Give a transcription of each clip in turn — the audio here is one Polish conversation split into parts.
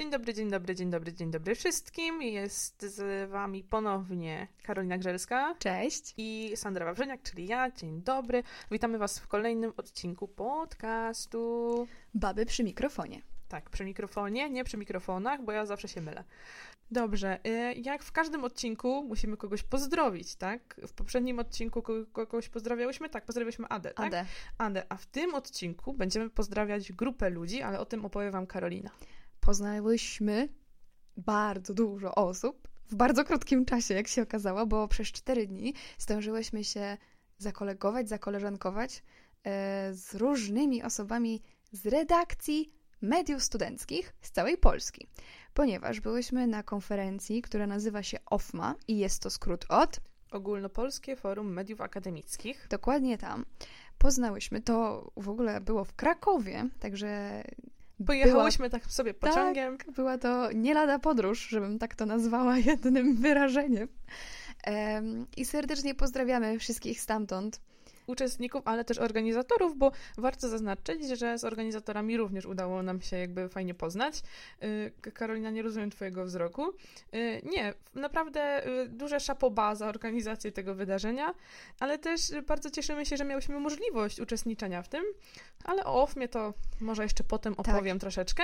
Dzień dobry, dzień dobry, dzień dobry, dzień dobry wszystkim. Jest z wami ponownie Karolina Grzelska Cześć. i Sandra Wawrzyniak, czyli ja. Dzień dobry. Witamy was w kolejnym odcinku podcastu. Baby przy mikrofonie. Tak, przy mikrofonie, nie przy mikrofonach, bo ja zawsze się mylę. Dobrze, y, jak w każdym odcinku musimy kogoś pozdrowić, tak? W poprzednim odcinku kogo- kogoś pozdrawiałyśmy? Tak, pozdrawiałyśmy Adę, tak? Adę. Adę, a w tym odcinku będziemy pozdrawiać grupę ludzi, ale o tym opowie wam Karolina. Poznałyśmy bardzo dużo osób w bardzo krótkim czasie, jak się okazało, bo przez cztery dni zdążyłyśmy się zakolegować, zakoleżankować e, z różnymi osobami z redakcji mediów studenckich z całej Polski. Ponieważ byłyśmy na konferencji, która nazywa się OFMA i jest to skrót od Ogólnopolskie Forum Mediów Akademickich. Dokładnie tam. Poznałyśmy, to w ogóle było w Krakowie, także Pojechałyśmy tak sobie pociągiem. Tak, była to nie lada podróż, żebym tak to nazwała jednym wyrażeniem. Em, I serdecznie pozdrawiamy wszystkich stamtąd. Uczestników, ale też organizatorów, bo warto zaznaczyć, że z organizatorami również udało nam się jakby fajnie poznać. Yy, Karolina, nie rozumiem Twojego wzroku. Yy, Nie, naprawdę yy, duże szapoba za organizację tego wydarzenia, ale też bardzo cieszymy się, że miałyśmy możliwość uczestniczenia w tym, ale o OFMie to może jeszcze potem opowiem troszeczkę.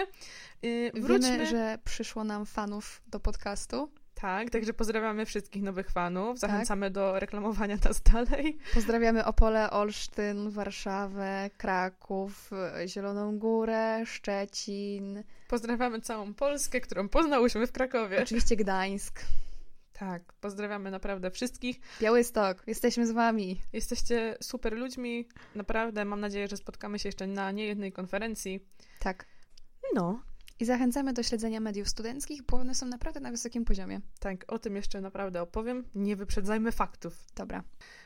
Yy, Wróćmy... Wiemy, że przyszło nam fanów do podcastu. Tak, także pozdrawiamy wszystkich nowych fanów. Tak. Zachęcamy do reklamowania nas dalej. Pozdrawiamy Opole, Olsztyn, Warszawę, Kraków, Zieloną Górę, Szczecin, Pozdrawiamy całą Polskę, którą poznałyśmy w Krakowie. oczywiście Gdańsk, Tak, pozdrawiamy naprawdę wszystkich. Białystok. Jesteśmy z wami. Jesteście super ludźmi. Naprawdę mam nadzieję, że spotkamy się jeszcze na niejednej konferencji. Tak. No, I zachęcamy do śledzenia mediów studenckich, bo one są naprawdę na wysokim poziomie. tak, o tym jeszcze naprawdę opowiem. Nie wyprzedzajmy faktów. Dobra.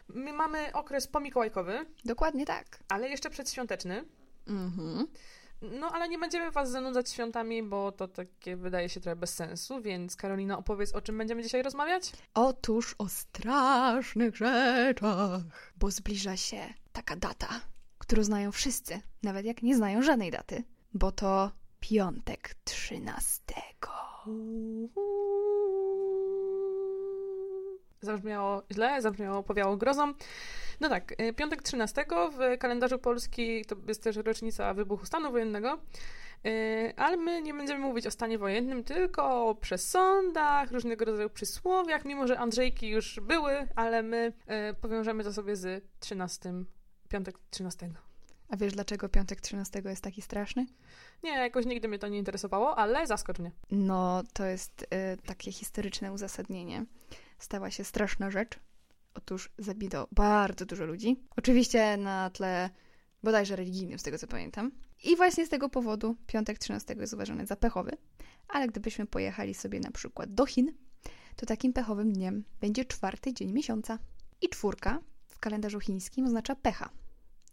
My mamy okres pomikołajkowy, Dokładnie tak. ale jeszcze przedświąteczny. Mhm. No, ale nie będziemy was zanudzać świątami, bo to takie wydaje się trochę bez sensu, więc Karolina, opowiedz, o czym będziemy dzisiaj rozmawiać? Otóż o strasznych rzeczach. Bo zbliża się taka data, którą znają wszyscy, nawet jak nie znają żadnej daty, bo to piątek 13. Zabrzmiało źle, zabrzmiało, powiało grozą. No tak, y, piątek 13 w kalendarzu Polski to jest też rocznica wybuchu stanu wojennego, Y, ale my nie będziemy mówić o stanie wojennym, tylko o przesądach, różnego rodzaju przysłowiach, mimo że Andrzejki już były, ale my y, powiążemy to sobie z 13, piątek 13. A wiesz, dlaczego piątek 13 jest taki straszny? Nie, jakoś nigdy mnie to nie interesowało, ale zaskocz mnie. No, to jest y, takie historyczne uzasadnienie. Stała się straszna rzecz. Otóż zabito bardzo dużo ludzi. Oczywiście na tle bodajże religijnym, z tego co pamiętam. I właśnie z tego powodu piątek 13 jest uważany za pechowy. Ale gdybyśmy pojechali sobie na przykład do Chin, to takim pechowym dniem będzie czwarty dzień miesiąca. I czwórka w kalendarzu chińskim oznacza pecha.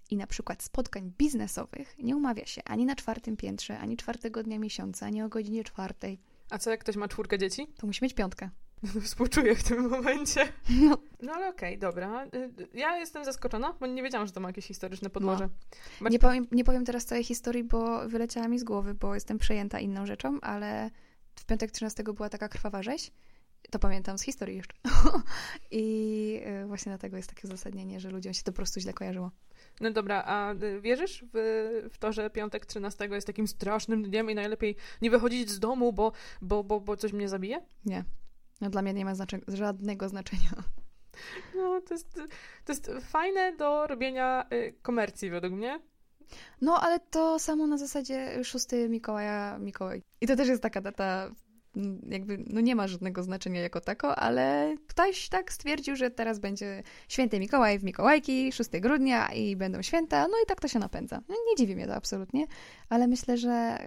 I na przykład spotkań biznesowych nie umawia się ani na czwartym piętrze, ani czwartego dnia miesiąca, ani o godzinie czwartej. A co jak ktoś ma czwórkę dzieci? To musi mieć piątkę. Współczuję w tym momencie. No, No ale okej, dobra. Y, Ja jestem zaskoczona, bo nie wiedziałam, że to ma jakieś historyczne podłoże. Bardziej- nie, powiem, nie powiem teraz całej historii, bo wyleciała mi z głowy, bo jestem przejęta inną rzeczą, ale w piątek 13 była taka krwawa rzeź. To pamiętam z historii jeszcze. I y, właśnie dlatego jest takie uzasadnienie, że ludziom się to po prostu źle kojarzyło. No dobra, a y, wierzysz w, w to, że piątek 13 jest takim strasznym dniem i najlepiej nie wychodzić z domu, bo, bo, bo, bo coś mnie zabije? Nie. No, dla mnie nie ma znaczenia, żadnego znaczenia. No, to jest, to jest fajne do robienia y, komercji według mnie. No, ale to samo na zasadzie 6 Mikołaja, Mikołaj. I to też jest taka data, jakby, no nie ma żadnego znaczenia jako tako, ale ktoś tak stwierdził, że teraz będzie święty Mikołaj w Mikołajki, 6 grudnia i będą święta, no i tak to się napędza. No, nie dziwi mnie to absolutnie, ale myślę, że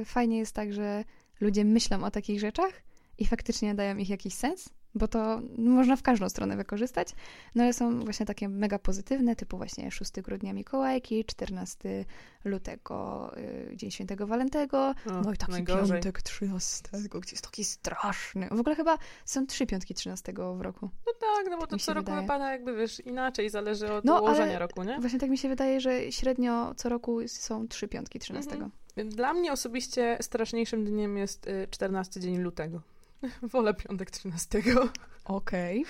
y, fajnie jest tak, że ludzie myślą o takich rzeczach i faktycznie dają ich jakiś sens, bo to można w każdą stronę wykorzystać, no ale są właśnie takie mega pozytywne, typu właśnie 6 grudnia Mikołajki, 14 lutego y, Dzień Świętego Walentego, O, no i taki najgorzej. piątek 13, gdzie jest taki straszny. W ogóle chyba są trzy piątki 13 w roku. No tak, no bo to mi się co roku wydaje. wypada jakby, wiesz, inaczej, zależy od No, ułożenia roku, nie? Właśnie tak mi się wydaje, że średnio co roku są trzy piątki 13. Mhm. Dla mnie osobiście straszniejszym dniem jest y, 14 dzień lutego. Wolę piątek 13. Okej,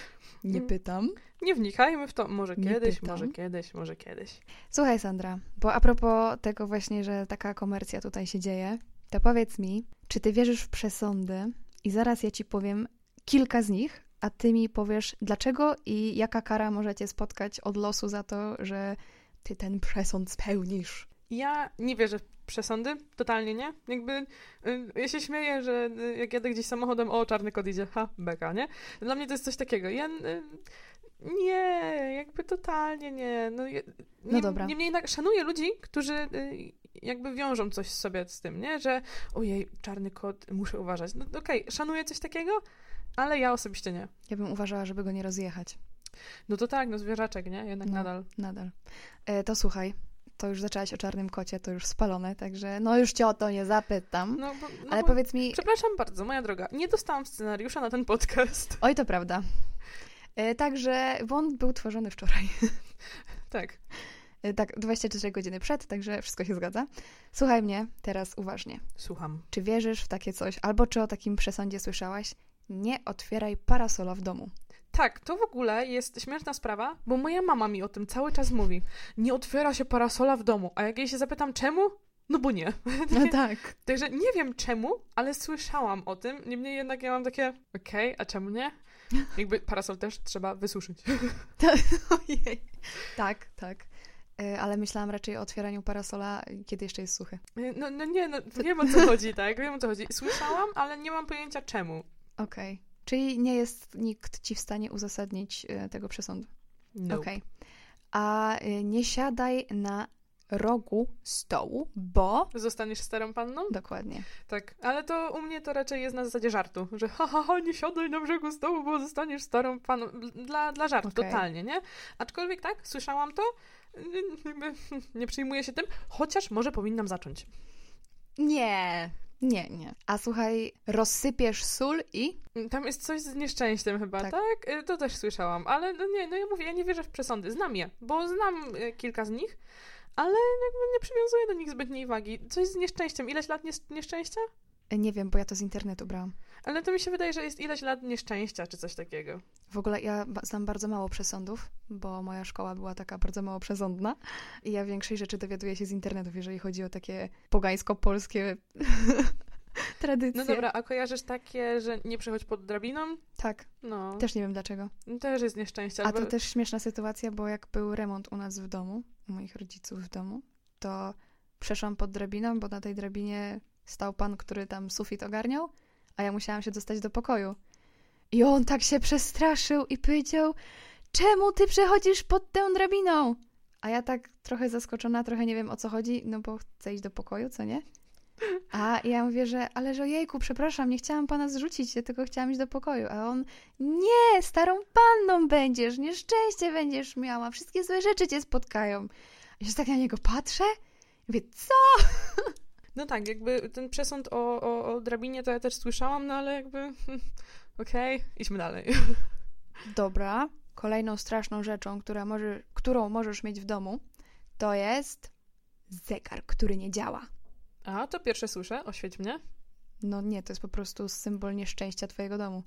nie Mm. pytam. Nie wnikajmy w to. Może Nie kiedyś, pytam. może kiedyś, może kiedyś. Słuchaj, Sandra, bo a propos tego właśnie, że taka komercja tutaj się dzieje, to powiedz mi, czy ty wierzysz w przesądy? I zaraz ja ci powiem kilka z nich, a ty mi powiesz, dlaczego i jaka kara możecie spotkać od losu za to, że ty ten przesąd spełnisz. Ja nie wierzę w przesądy, totalnie nie. Jakby, y, ja się śmieję, że y, jak jadę gdzieś samochodem, o, czarny kot idzie, ha, beka, nie? Dla mnie to jest coś takiego. Ja y, nie, jakby totalnie nie. No, No nie- dobra. Niemniej jednak szanuję ludzi, którzy jakby wiążą coś sobie z tym, nie? Że ojej, czarny kot, muszę uważać. No okej, szanuję coś takiego, ale ja osobiście nie. Ja bym uważała, żeby go nie rozjechać. No to tak, no zwierzaczek, nie? Jednak No. nadal. Nadal. E, to słuchaj, to już zaczęłaś o czarnym kocie, to już spalone, także no już cię o to nie zapytam. No, bo, no Ale bo, powiedz mi, Przepraszam bardzo, moja droga, nie dostałam scenariusza na ten podcast. oj to prawda. E, Także bo on był tworzony wczoraj. Tak. E, Tak, 24 godziny przed, także wszystko się zgadza. Słuchaj mnie teraz uważnie. Słucham. Czy wierzysz w takie coś, albo czy o takim przesądzie słyszałaś? Nie otwieraj parasola w domu. Tak, to w ogóle jest śmieszna sprawa, bo moja mama mi o tym cały czas mówi. Nie otwiera się parasola w domu. A jak jej się zapytam czemu? No bo nie. No tak. Także nie wiem czemu, ale słyszałam o tym. Niemniej jednak ja mam takie, okej, a czemu nie? Jakby parasol też trzeba wysuszyć. Ojej. Tak, tak. E, Ale myślałam raczej o otwieraniu parasola, kiedy jeszcze jest suchy. No, no nie, no wiem o co chodzi, tak? Wiem o co chodzi. Słyszałam, ale nie mam pojęcia czemu. Okej. Czyli nie jest nikt ci w stanie uzasadnić e, tego przesądu. No. Okej. A e, nie siadaj na rogu stołu, bo... Zostaniesz starą panną? Dokładnie. Tak, ale to u mnie to raczej jest na zasadzie żartu, że ha, ha, ha nie siadaj na brzegu stołu, bo zostaniesz starą paną. Dla, dla żartu, Okej. totalnie, nie? Aczkolwiek tak, słyszałam to, jakby nie przyjmuję się tym, chociaż może powinnam zacząć. Nie. Nie, nie. A słuchaj, rozsypiesz sól i... Tam jest coś z nieszczęściem chyba, Tak. tak? Y, To też słyszałam, ale no nie, no ja mówię, ja nie wierzę w przesądy, znam je, bo znam y, kilka z nich, ale jakby nie przywiązuję do nich zbytniej wagi. Coś z nieszczęściem, ileś lat nies- nieszczęścia? Nie wiem, bo ja to z internetu brałam. Ale to mi się wydaje, że jest ileś lat nieszczęścia, czy coś takiego. W ogóle ja znam bardzo mało przesądów, bo moja szkoła była taka bardzo mało przesądna i ja większej rzeczy dowiaduję się z internetów, jeżeli chodzi o takie pogańsko-polskie tradycje. No dobra, a kojarzysz takie, że nie przechodź pod drabiną? Tak, No, też nie wiem dlaczego. też jest nieszczęście. A to też śmieszna sytuacja, bo jak był remont u nas w domu, u moich rodziców w domu, to przeszłam pod drabiną, bo na tej drabinie stał pan, który tam sufit ogarniał, a ja musiałam się dostać do pokoju. I on tak się przestraszył i powiedział: Czemu ty przechodzisz pod tę drabiną? A ja tak trochę zaskoczona, trochę nie wiem o co chodzi, no bo chcę iść do pokoju, co nie? A ja mówię, że ale że ojejku, przepraszam, nie chciałam pana zrzucić, ja tylko chciałam iść do pokoju. A on, nie, starą panną będziesz, nieszczęście będziesz miała, wszystkie złe rzeczy cię spotkają. Ja się tak na niego patrzę i mówię, co? No tak, jakby ten przesąd o, o, o drabinie to ja też słyszałam, no ale jakby okej, idźmy dalej. Dobra, kolejną straszną rzeczą, która może, którą możesz mieć w domu, to jest zegar, który nie działa. A, to pierwsze słyszę, oświeć mnie. No nie, to jest po prostu symbol nieszczęścia twojego domu.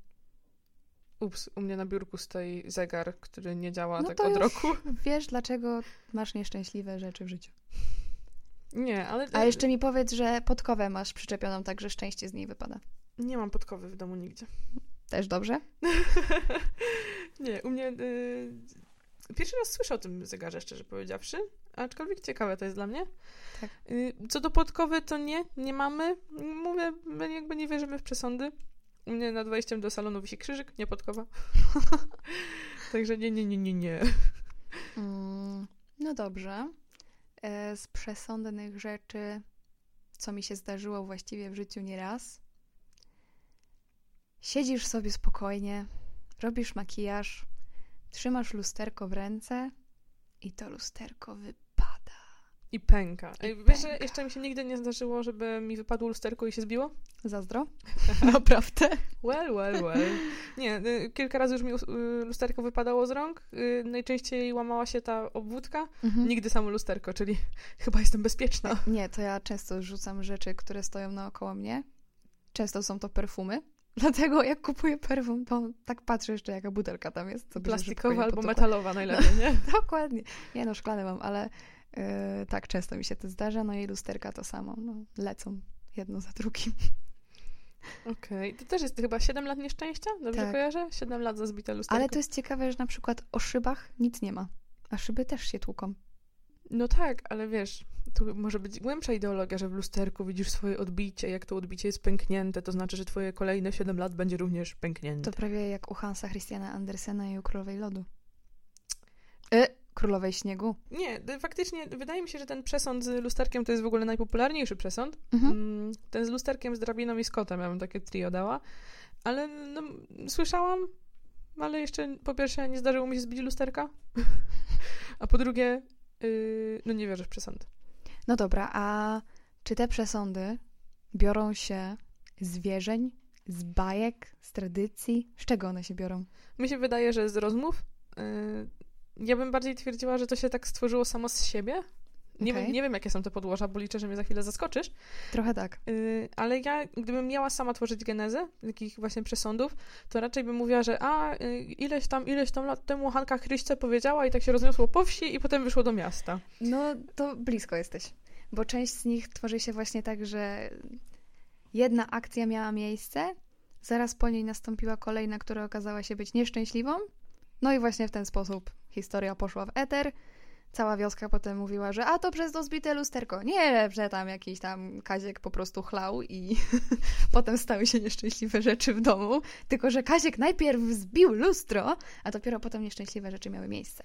Ups, u mnie na biurku stoi zegar, który nie działa No tak od roku. Wiesz, dlaczego masz nieszczęśliwe rzeczy w życiu. Nie, ale... A jeszcze mi powiedz, że podkowę masz przyczepioną tak, że szczęście z niej wypada. Nie mam podkowy w domu nigdzie. Też dobrze? nie, u mnie... Y... Pierwszy raz słyszę o tym zegarze, szczerze powiedziawszy, aczkolwiek ciekawe to jest dla mnie. Tak. Y, Co do podkowy, to nie, nie mamy. Mówię, my jakby nie wierzymy w przesądy. U mnie nad wejściem do salonu wisi krzyżyk, nie podkowa. Także nie, nie, nie, nie, nie. Mm, no dobrze. E, Z przesądnych rzeczy, co mi się zdarzyło właściwie w życiu nieraz. Siedzisz sobie spokojnie, robisz makijaż, trzymasz lusterko w ręce i to lusterko wypada. I pęka. Ej, wiesz, że jeszcze mi się nigdy nie zdarzyło, żeby mi wypadło lusterko i się zbiło? Zazdro? Naprawdę? Well, well, well. Nie, y, kilka razy już mi y, lusterko wypadało z rąk. Y, Najczęściej łamała się ta obwódka. Mhm. Nigdy samo lusterko, czyli chyba jestem bezpieczna. Nie, to ja często rzucam rzeczy, które stoją naokoło mnie. Często są to perfumy. Dlatego jak kupuję perfum, to tak patrzę jeszcze, jaka butelka tam jest. Plastikowa albo metalowa najlepiej, nie? Dokładnie. Nie no, szklane mam, ale yy, tak często mi się to zdarza. No i lusterka to samo. No, lecą jedno za drugim. Okej, to też jest chyba 7 lat nieszczęścia? Dobrze Tak. kojarzę? 7 lat za zbite lusterko. Ale to jest ciekawe, że na przykład o szybach nic nie ma. A szyby też się tłuką. No tak, ale wiesz, tu może być głębsza ideologia, że w lusterku widzisz swoje odbicie, jak to odbicie jest pęknięte, to znaczy, że twoje kolejne 7 lat będzie również pęknięte. To prawie jak u Hansa Christiana Andersena i u Królowej Lodu. Y, Królowej Śniegu. Nie, y, faktycznie wydaje mi się, że ten przesąd z lusterkiem to jest w ogóle najpopularniejszy przesąd. Mhm. Mm, Ten z lusterkiem, z drabiną i z kotem, ja bym takie trio dała. Ale no, słyszałam, ale jeszcze po pierwsze nie zdarzyło mi się zbić lusterka, a po drugie, yy, no nie wierzę w przesąd. No dobra, a czy te przesądy biorą się z wierzeń, z bajek, z tradycji? Z czego one się biorą? Mi się wydaje, że z rozmów. Ja bym bardziej twierdziła, że to się tak stworzyło samo z siebie. Nie, Okej. wiem, nie wiem, jakie są te podłoża, bo liczę, że mnie za chwilę zaskoczysz. Trochę tak. Yy, ale ja, gdybym miała sama tworzyć genezę takich właśnie przesądów, to raczej bym mówiła, że a, yy, ileś tam, ileś tam lat temu Hanka Chryście powiedziała i tak się rozniosło po wsi i potem wyszło do miasta. No to blisko jesteś. Bo część z nich tworzy się właśnie tak, że jedna akcja miała miejsce, zaraz po niej nastąpiła kolejna, która okazała się być nieszczęśliwą. No i właśnie w ten sposób historia poszła w eter. Cała wioska potem mówiła, że a to przez to zbite lusterko. Nie, że tam jakiś tam Kaziek po prostu chlał i potem stały się nieszczęśliwe rzeczy w domu. Tylko, że Kaziek najpierw zbił lustro, a dopiero potem nieszczęśliwe rzeczy miały miejsce.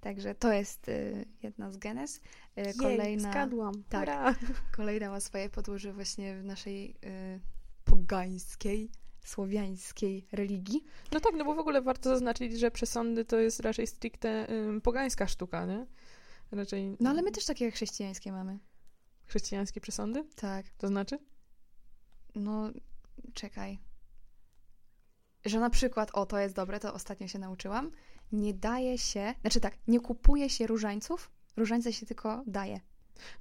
Także to jest y, jedna z genez. Y, kolejna, skadłam. tak. Hurra. kolejna ma swoje podłoże właśnie w naszej y, pogańskiej, słowiańskiej religii. No tak, no bo w ogóle warto zaznaczyć, że przesądy to jest raczej stricte pogańska sztuka, nie? Raczej No ale my też takie chrześcijańskie mamy. chrześcijańskie przesądy, Tak. to znaczy? No, czekaj. Że na przykład, o to jest dobre, to ostatnio się nauczyłam, nie daje się, znaczy tak, nie kupuje się różańców, różańce się tylko daje.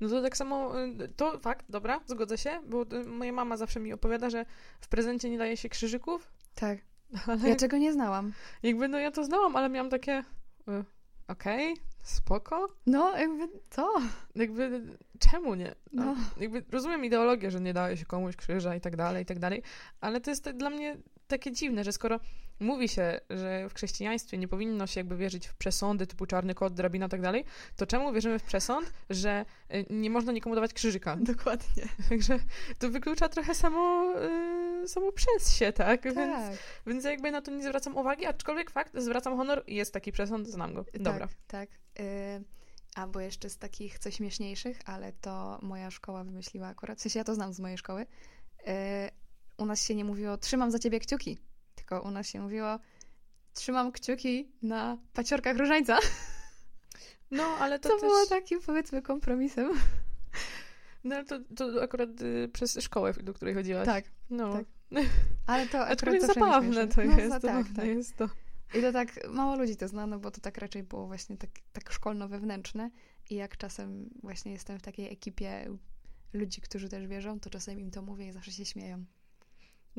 No to tak samo, y, to fakt, dobra, zgodzę się, bo y, moja mama zawsze mi opowiada, że w prezencie nie daje się krzyżyków, Tak. ale Ja czego nie znałam. jakby, no ja to znałam, ale miałam takie, y, okej, spoko, No, jakby co? jakby czemu nie? No. No. Jakby rozumiem ideologię, że nie daje się komuś krzyża i tak dalej, i tak dalej, ale to jest dla mnie takie dziwne, że skoro mówi się, że w chrześcijaństwie nie powinno się jakby wierzyć w przesądy typu czarny kot, drabina i tak dalej, to czemu wierzymy w przesąd, że y, nie można nikomu dawać krzyżyka? Dokładnie. Także to wyklucza trochę samo, y, samo przez się, tak? Więc, Tak. więc jakby na to nie zwracam uwagi, aczkolwiek fakt, zwracam honor, jest taki przesąd, znam go. Dobra. Tak, tak. Y, albo jeszcze z takich coś śmieszniejszych, ale to moja szkoła wymyśliła akurat. W sensie ja to znam z mojej szkoły. Y, u nas się nie mówiło trzymam za ciebie kciuki, tylko u nas się mówiło trzymam kciuki na paciorkach różańca. No, ale to To też... było takim powiedzmy kompromisem. No, ale to, to akurat y, przez szkołę, do której chodziłaś. Tak, No. tak. ale to akurat Aczkolwiek zabawne to No, jest. za- tak, zabawne tak. jest to. I to tak mało ludzi to zna, no bo to tak raczej było właśnie tak, tak szkolno-wewnętrzne. I jak czasem właśnie jestem w takiej ekipie ludzi, którzy też wierzą, to czasem im to mówię i zawsze się śmieją.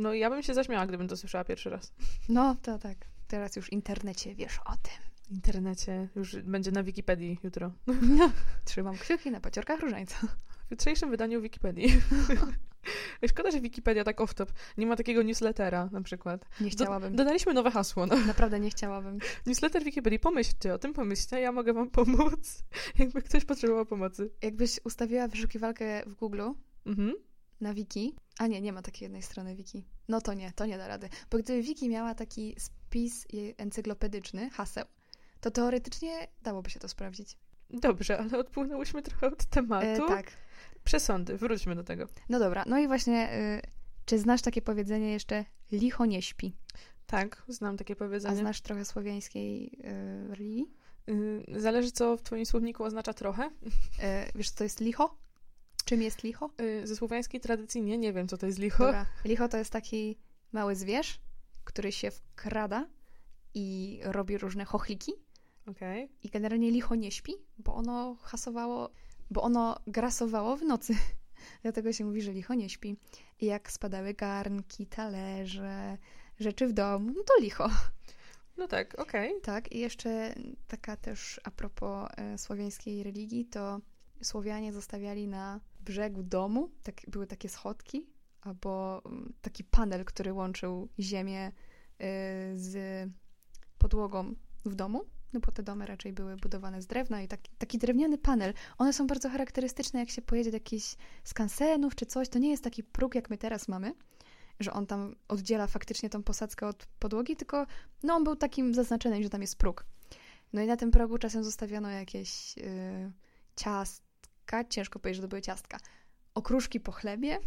No, ja bym się zaśmiała, gdybym to słyszała pierwszy raz. No, to tak. Teraz już w internecie wiesz o tym. W internecie już będzie na Wikipedii jutro. Trzymam kciuki na paciorkach różańca. W jutrzejszym wydaniu Wikipedii. Szkoda, że Wikipedia tak off-top. Nie ma takiego newslettera na przykład. Nie chciałabym. Do, dodaliśmy nowe hasło. No. Naprawdę nie chciałabym. Newsletter Wikipedii. Pomyślcie o tym, pomyślcie. Ja mogę wam pomóc, jakby ktoś potrzebował pomocy. Jakbyś ustawiła wyszukiwalkę w Google Mhm. Na wiki, a nie, nie ma takiej jednej strony wiki. No to nie, to nie da rady. Bo gdyby wiki miała taki spis encyklopedyczny, haseł, to teoretycznie dałoby się to sprawdzić. Dobrze, ale odpłynęłyśmy trochę od tematu. E, tak. Przesądy, wróćmy do tego. No dobra, no i właśnie, y, czy znasz takie powiedzenie jeszcze licho nie śpi? Tak, znam takie A powiedzenie. znasz trochę słowiańskiej y, religii? Y, zależy, co w twoim słowniku oznacza trochę. E, wiesz, co to jest licho? Czym jest licho? Y, ze słowiańskiej tradycji nie, nie wiem, co to jest licho. Dobra. Licho to jest taki mały zwierz, który się wkrada i robi różne chochliki. Okej. I generalnie licho nie śpi, bo ono hasowało, bo ono grasowało w nocy. Dlatego się mówi, że licho nie śpi. I jak spadały garnki, talerze, rzeczy w domu, no to licho. No tak, okej. Tak, i jeszcze taka też a propos e, słowiańskiej religii, to Słowianie zostawiali na brzegu domu, tak, były takie schodki, albo mm, taki panel, który łączył ziemię e, z podłogą w domu, no bo te domy raczej były budowane z drewna i taki, taki drewniany panel. One są bardzo charakterystyczne, jak się pojedzie do jakichś skansenów czy coś, to nie jest taki próg, jak my teraz mamy, że on tam oddziela faktycznie tą posadzkę od podłogi, tylko no on był takim zaznaczony, że tam jest próg. No i na tym progu czasem zostawiano jakieś yy, ciastka, ciężko powiedzieć, że to były ciastka, okruszki po chlebie,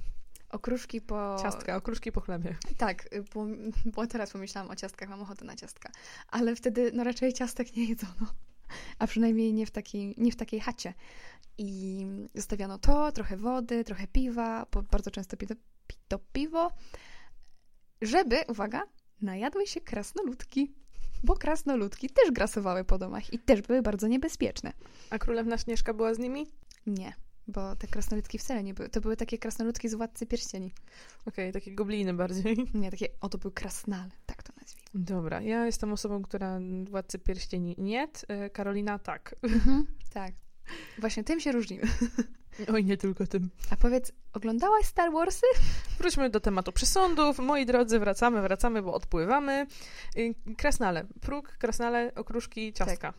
okruszki po... Ciastka, okruszki po chlebie. Tak, y, bo, bo teraz pomyślałam o ciastkach, mam ochotę na ciastka. Ale wtedy, no raczej ciastek nie jedzono. A przynajmniej nie w takiej, nie w takiej chacie. I zostawiano to, trochę wody, trochę piwa, bo bardzo często pito, pito piwo, żeby, uwaga, najadły się krasnoludki. Bo krasnoludki też grasowały po domach i też były bardzo niebezpieczne. A królewna Śnieżka była z nimi? Nie, bo te krasnoludki wcale nie były. To były takie krasnoludki z Władcy Pierścieni. Okej, takie gobliny bardziej. Nie, takie, o to był krasnal, tak to nazwijmy. Dobra, ja jestem osobą, która Władcy Pierścieni nie, y, Karolina tak. Mhm, tak. Właśnie tym się różnimy. Oj, nie tylko tym. A powiedz, oglądałaś Star Warsy? Wróćmy do tematu przesądów. Moi drodzy, wracamy, wracamy, bo odpływamy. Y, Krasnale. Próg, krasnale, okruszki, ciastka.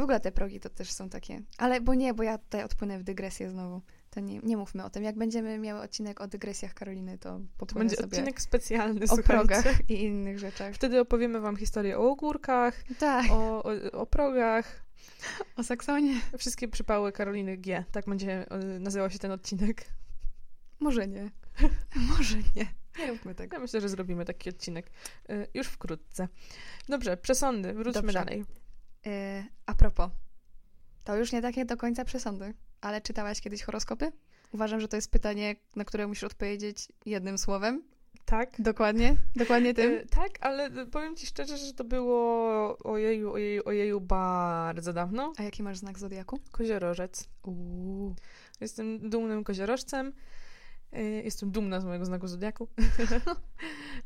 W ogóle te progi to też są takie. Ale bo nie, bo ja tutaj odpłynę w dygresję znowu. To nie, nie mówmy o tym. Jak będziemy miały odcinek o dygresjach Karoliny, to To popłynę będzie sobie odcinek specjalny, o progach i innych rzeczach. Wtedy opowiemy wam historię o ogórkach, Tak, o, o, o progach, o Saksonie. wszystkie przypały Karoliny G. Tak będzie y, nazywał się ten odcinek. Może nie. Może nie. Nie róbmy tego. Ja myślę, że zrobimy taki odcinek y, już wkrótce. Dobrze, przesądy, wróćmy Dobrze. dalej. E, a propos, to już nie takie do końca przesądy, ale czytałaś kiedyś horoskopy? Uważam, że to jest pytanie, na które musisz odpowiedzieć jednym słowem. Tak? Dokładnie, dokładnie tym. Y, tak, ale y, powiem ci szczerze, że to było ojeju, ojeju, ojeju bardzo dawno. A jaki masz znak zodiaku? Koziorożec. Uuu. Jestem dumnym koziorożcem. Y, Jestem dumna z mojego znaku zodiaku.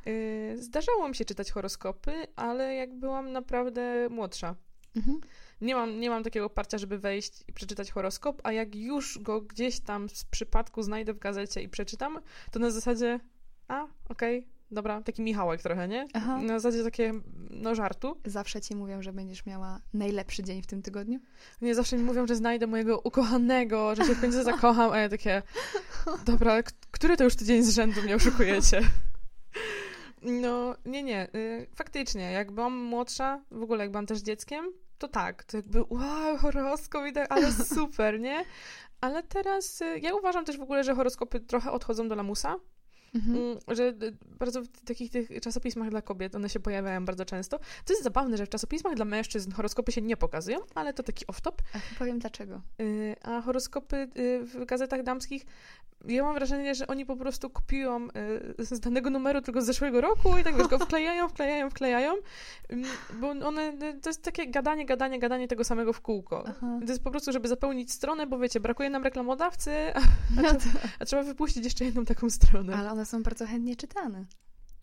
Y, Zdarzało mi się czytać horoskopy, ale jak byłam naprawdę młodsza. Mhm. Nie mam, nie mam takiego parcia, żeby wejść i przeczytać horoskop, a jak już go gdzieś tam z przypadku znajdę w gazecie i przeczytam, to na zasadzie, a, okej, dobra, taki Michałek trochę, nie? Aha. Na zasadzie takie, no żartu. Zawsze ci mówią, że będziesz miała najlepszy dzień w tym tygodniu. Nie zawsze mi mówią, że znajdę mojego ukochanego, że się w końcu zakocham, a ja takie, dobra, który to już tydzień z rzędu mnie oszukujecie? No, nie, nie. y, Faktycznie, jak byłam młodsza, w ogóle jak byłam też dzieckiem, to tak, to jakby wow, horoskop i tak, ale super, nie? Ale teraz y, ja uważam też w ogóle, że horoskopy trochę odchodzą do lamusa, Mhm. Mm, że y, bardzo w takich tych czasopismach dla kobiet one się pojawiają bardzo często. To jest zabawne, że w czasopismach dla mężczyzn horoskopy się nie pokazują, ale to taki off-top. A powiem dlaczego. Y, A horoskopy y, w gazetach damskich, ja mam wrażenie, że oni po prostu kopiują y, z danego numeru tylko z zeszłego roku i tak wiesz, go wklejają, wklejają, wklejają, Ym, bo one, to jest takie gadanie, gadanie, gadanie tego samego w kółko. Aha. To jest po prostu, żeby zapełnić stronę, bo wiecie, brakuje nam reklamodawcy, a, No trzeba, to, a trzeba wypuścić jeszcze jedną taką stronę. ale one są bardzo chętnie czytane.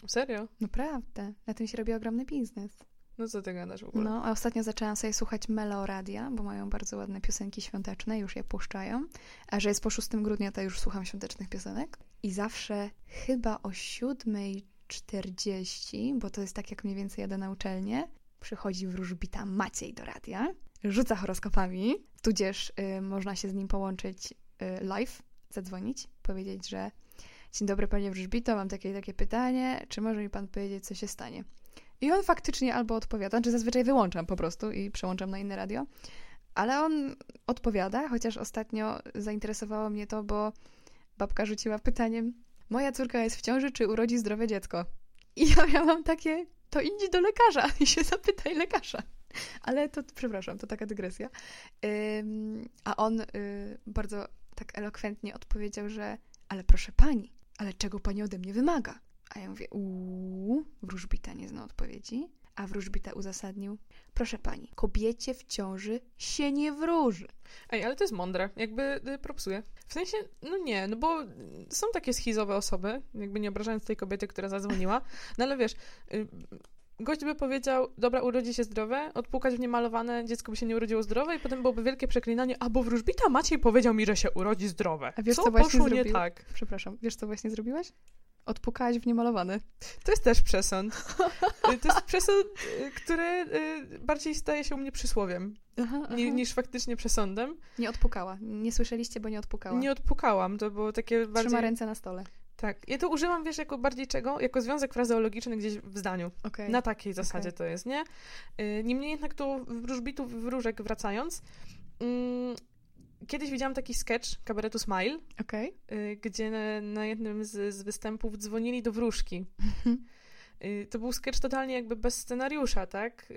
Serio? Naprawdę. Na tym się robi ogromny biznes. No co ty gadasz w ogóle? No, a ostatnio zaczęłam sobie słuchać Meloradia, bo mają bardzo ładne piosenki świąteczne, już je puszczają. A że jest po 6 grudnia, to już słucham świątecznych piosenek. I zawsze chyba o 7.40, bo to jest tak, jak mniej więcej jadę na uczelnię, przychodzi wróżbita Maciej do radia, rzuca horoskopami, tudzież y, można się z nim połączyć y, live, zadzwonić, powiedzieć, że dzień dobry panie wróżbito, mam takie takie pytanie, czy może mi pan powiedzieć, co się stanie? I on faktycznie albo odpowiada, czy zazwyczaj wyłączam po prostu i przełączam na inne radio, ale on odpowiada, chociaż ostatnio zainteresowało mnie to, bo babka rzuciła pytaniem: Moja córka jest w ciąży, czy urodzi zdrowe dziecko? I ja miałam takie: To idź do lekarza i się zapytaj lekarza. Ale to, przepraszam, to taka dygresja. Ym, a on y, bardzo tak elokwentnie odpowiedział, że ale proszę pani, ale czego pani ode mnie wymaga? A ja mówię, uuu, wróżbita nie zna odpowiedzi. A wróżbita uzasadnił, proszę pani, kobiecie w ciąży się nie wróży. Ej, ale to jest mądre, jakby y, propsuje. W sensie, no nie, no bo są takie schizowe osoby, jakby nie obrażając tej kobiety, która zadzwoniła, no ale wiesz, y, gość by powiedział, dobra, urodzi się zdrowe, odpukać w niemalowane, dziecko by się nie urodziło zdrowe i potem byłoby wielkie przeklinanie, a bo wróżbita Maciej powiedział mi, że się urodzi zdrowe. A wiesz, co, co właśnie poszło nie tak? Przepraszam, wiesz co właśnie zrobiłaś? Odpukałaś w niemalowane. To jest też przesąd. Y, To jest przesąd, y, który y, bardziej staje się u mnie przysłowiem, Aha, aha. ni- niż faktycznie przesądem. Nie odpukała. Nie słyszeliście, bo nie odpukała. Nie odpukałam, to było takie bardziej... Trzyma ręce na stole. Tak, ja to używam, wiesz, jako bardziej czego? Jako związek frazeologiczny gdzieś w zdaniu. Okej. Na takiej zasadzie Okej. to jest, nie? Y, Niemniej jednak tu wróżbitów, wróżek wracając, mm, kiedyś widziałam taki sketch kabaretu Smile, Okej. y, gdzie na, jednym z, z występów dzwonili do wróżki. Mhm. Y, To był sketch totalnie jakby bez scenariusza, tak?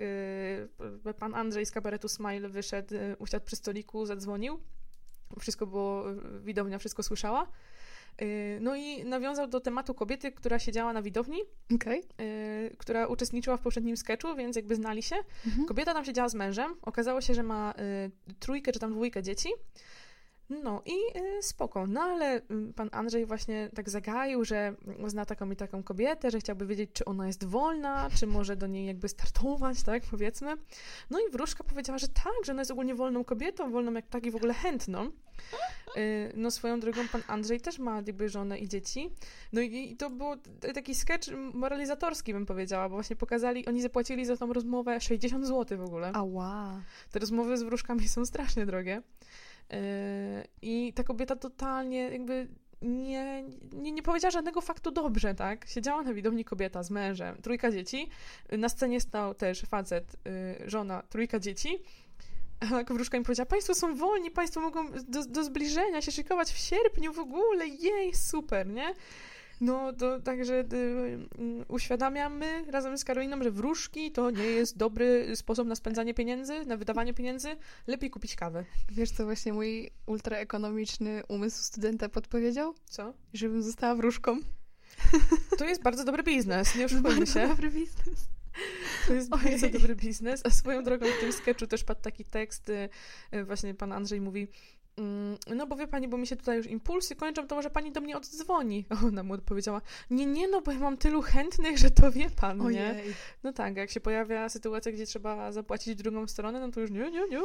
Y, Pan Andrzej z kabaretu Smile wyszedł, usiadł przy stoliku, zadzwonił. Wszystko było, widownia wszystko słyszała. Y, No i nawiązał do tematu kobiety, która siedziała na widowni, Okej. y, która uczestniczyła w poprzednim sketchu, więc jakby znali się. Mhm. Kobieta tam siedziała z mężem. Okazało się, że ma y, trójkę czy tam dwójkę dzieci. No i y, spoko. No ale y, pan Andrzej właśnie tak zagaił, że zna taką i taką kobietę, że chciałby wiedzieć, czy ona jest wolna, czy może do niej jakby startować, tak powiedzmy. No i wróżka powiedziała, że tak, że ona jest ogólnie wolną kobietą, wolną jak tak i w ogóle chętną. Y, No swoją drogą pan Andrzej też ma jakby żonę i dzieci. No i, to był taki sketch moralizatorski, bym powiedziała, bo właśnie pokazali, oni zapłacili za tą rozmowę 60 zł w ogóle. Ała. Te rozmowy z wróżkami są strasznie drogie. Yy, I ta kobieta totalnie jakby nie, nie, nie powiedziała żadnego faktu dobrze, tak? Siedziała na widowni kobieta z mężem, trójka dzieci. Na scenie stał też facet, yy, żona, trójka dzieci. A wróżka mi powiedziała, państwo są wolni, państwo mogą do, do zbliżenia się szykować w sierpniu w ogóle, jej, super, nie? No to także y, y, uświadamiamy razem z Karoliną, że wróżki to nie jest dobry sposób na spędzanie pieniędzy, na wydawanie pieniędzy. Lepiej kupić kawę. Wiesz, co właśnie mój ultraekonomiczny umysł studenta podpowiedział? Co? Żebym została wróżką. To jest bardzo dobry biznes, nie oszukujmy się. dobry biznes. To jest Ojej. bardzo dobry biznes. A swoją drogą w tym sketchu też padł taki tekst, y, y, właśnie pan Andrzej mówi no bo wie pani, bo mi się tutaj już impulsy kończą, to może pani do mnie oddzwoni. Ona mu odpowiedziała, nie, nie, no bo ja mam tylu chętnych, że to wie pan, nie? Ojej. No tak, jak się pojawia sytuacja, gdzie trzeba zapłacić drugą stronę, no to już nie, nie, nie,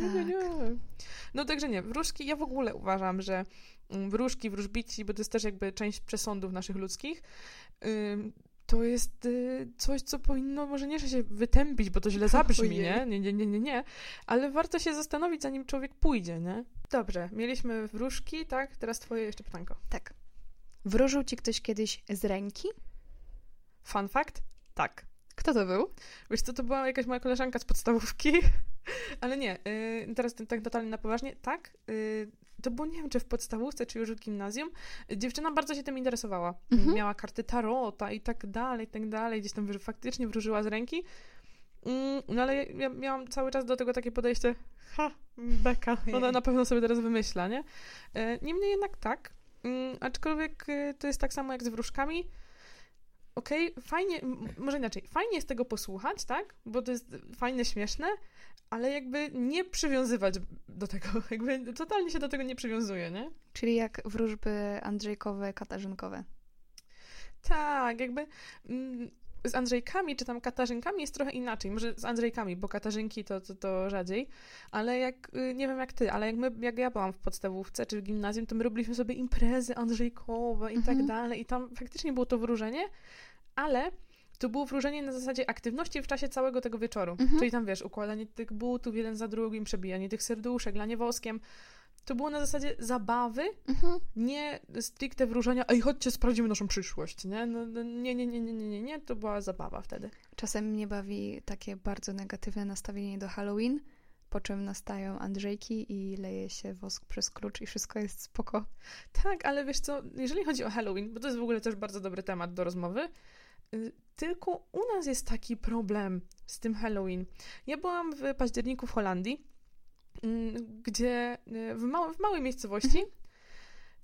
nie, nie, nie. No także nie, wróżki, ja w ogóle uważam, że mm, wróżki, wróżbici, bo to jest też jakby część przesądów naszych ludzkich, to jest y, coś, co powinno może nie, się wytępić, bo to źle zabrzmi, Ojej. nie? Nie, nie, nie, nie, nie, ale warto się zastanowić, zanim człowiek pójdzie, nie? Dobrze, mieliśmy wróżki, tak? Teraz twoje jeszcze pytanko. Tak. Wróżył ci ktoś kiedyś z ręki? Fun fact? Tak. Kto to był? Wiesz co, to była jakaś moja koleżanka z podstawówki, ale nie, y, teraz tak totalnie na poważnie, tak, y, to było, nie wiem, czy w podstawówce, czy już w gimnazjum, dziewczyna bardzo się tym interesowała. Mhm. Miała karty tarota i tak dalej, i tak dalej, gdzieś tam faktycznie wróżyła z ręki, no ale ja, miałam cały czas do tego takie podejście, ha, beka, ona na pewno sobie teraz wymyśla, nie? E, Niemniej jednak tak, Mm, aczkolwiek y, to jest tak samo jak z wróżkami, okej, fajnie, m- może inaczej, fajnie jest tego posłuchać, tak? Bo to jest fajne, śmieszne, ale jakby nie przywiązywać do tego, jakby totalnie się do tego nie przywiązuje, nie? Czyli jak wróżby Andrzejkowe, Katarzynkowe. Tak, jakby mm, z Andrzejkami czy tam Katarzynkami jest trochę inaczej. Może z Andrzejkami, bo Katarzynki to, to, to rzadziej. Ale jak, y, nie wiem jak ty, ale jak, my, jak ja byłam w podstawówce czy w gimnazjum, to my robiliśmy sobie imprezy Andrzejkowe i Mhm. tak dalej. I tam faktycznie było to wróżenie, ale to było wróżenie na zasadzie aktywności w czasie całego tego wieczoru. Mhm. Czyli tam, wiesz, układanie tych butów jeden za drugim, przebijanie tych serduszek, lanie woskiem. To było na zasadzie zabawy, Mhm. nie stricte wróżenia, ej, chodźcie, sprawdzimy naszą przyszłość, nie? No, no, nie, nie, nie, nie, nie, nie, nie, to była zabawa wtedy. Czasem mnie bawi takie bardzo negatywne nastawienie do Halloween, po czym nastają Andrzejki i leje się wosk przez klucz i wszystko jest spoko. Tak, ale wiesz co, jeżeli chodzi o Halloween, bo to jest w ogóle też bardzo dobry temat do rozmowy, Y, tylko u nas jest taki problem z tym Halloween. Ja byłam w październiku w Holandii, gdzie y, w, w małej miejscowości, mhm.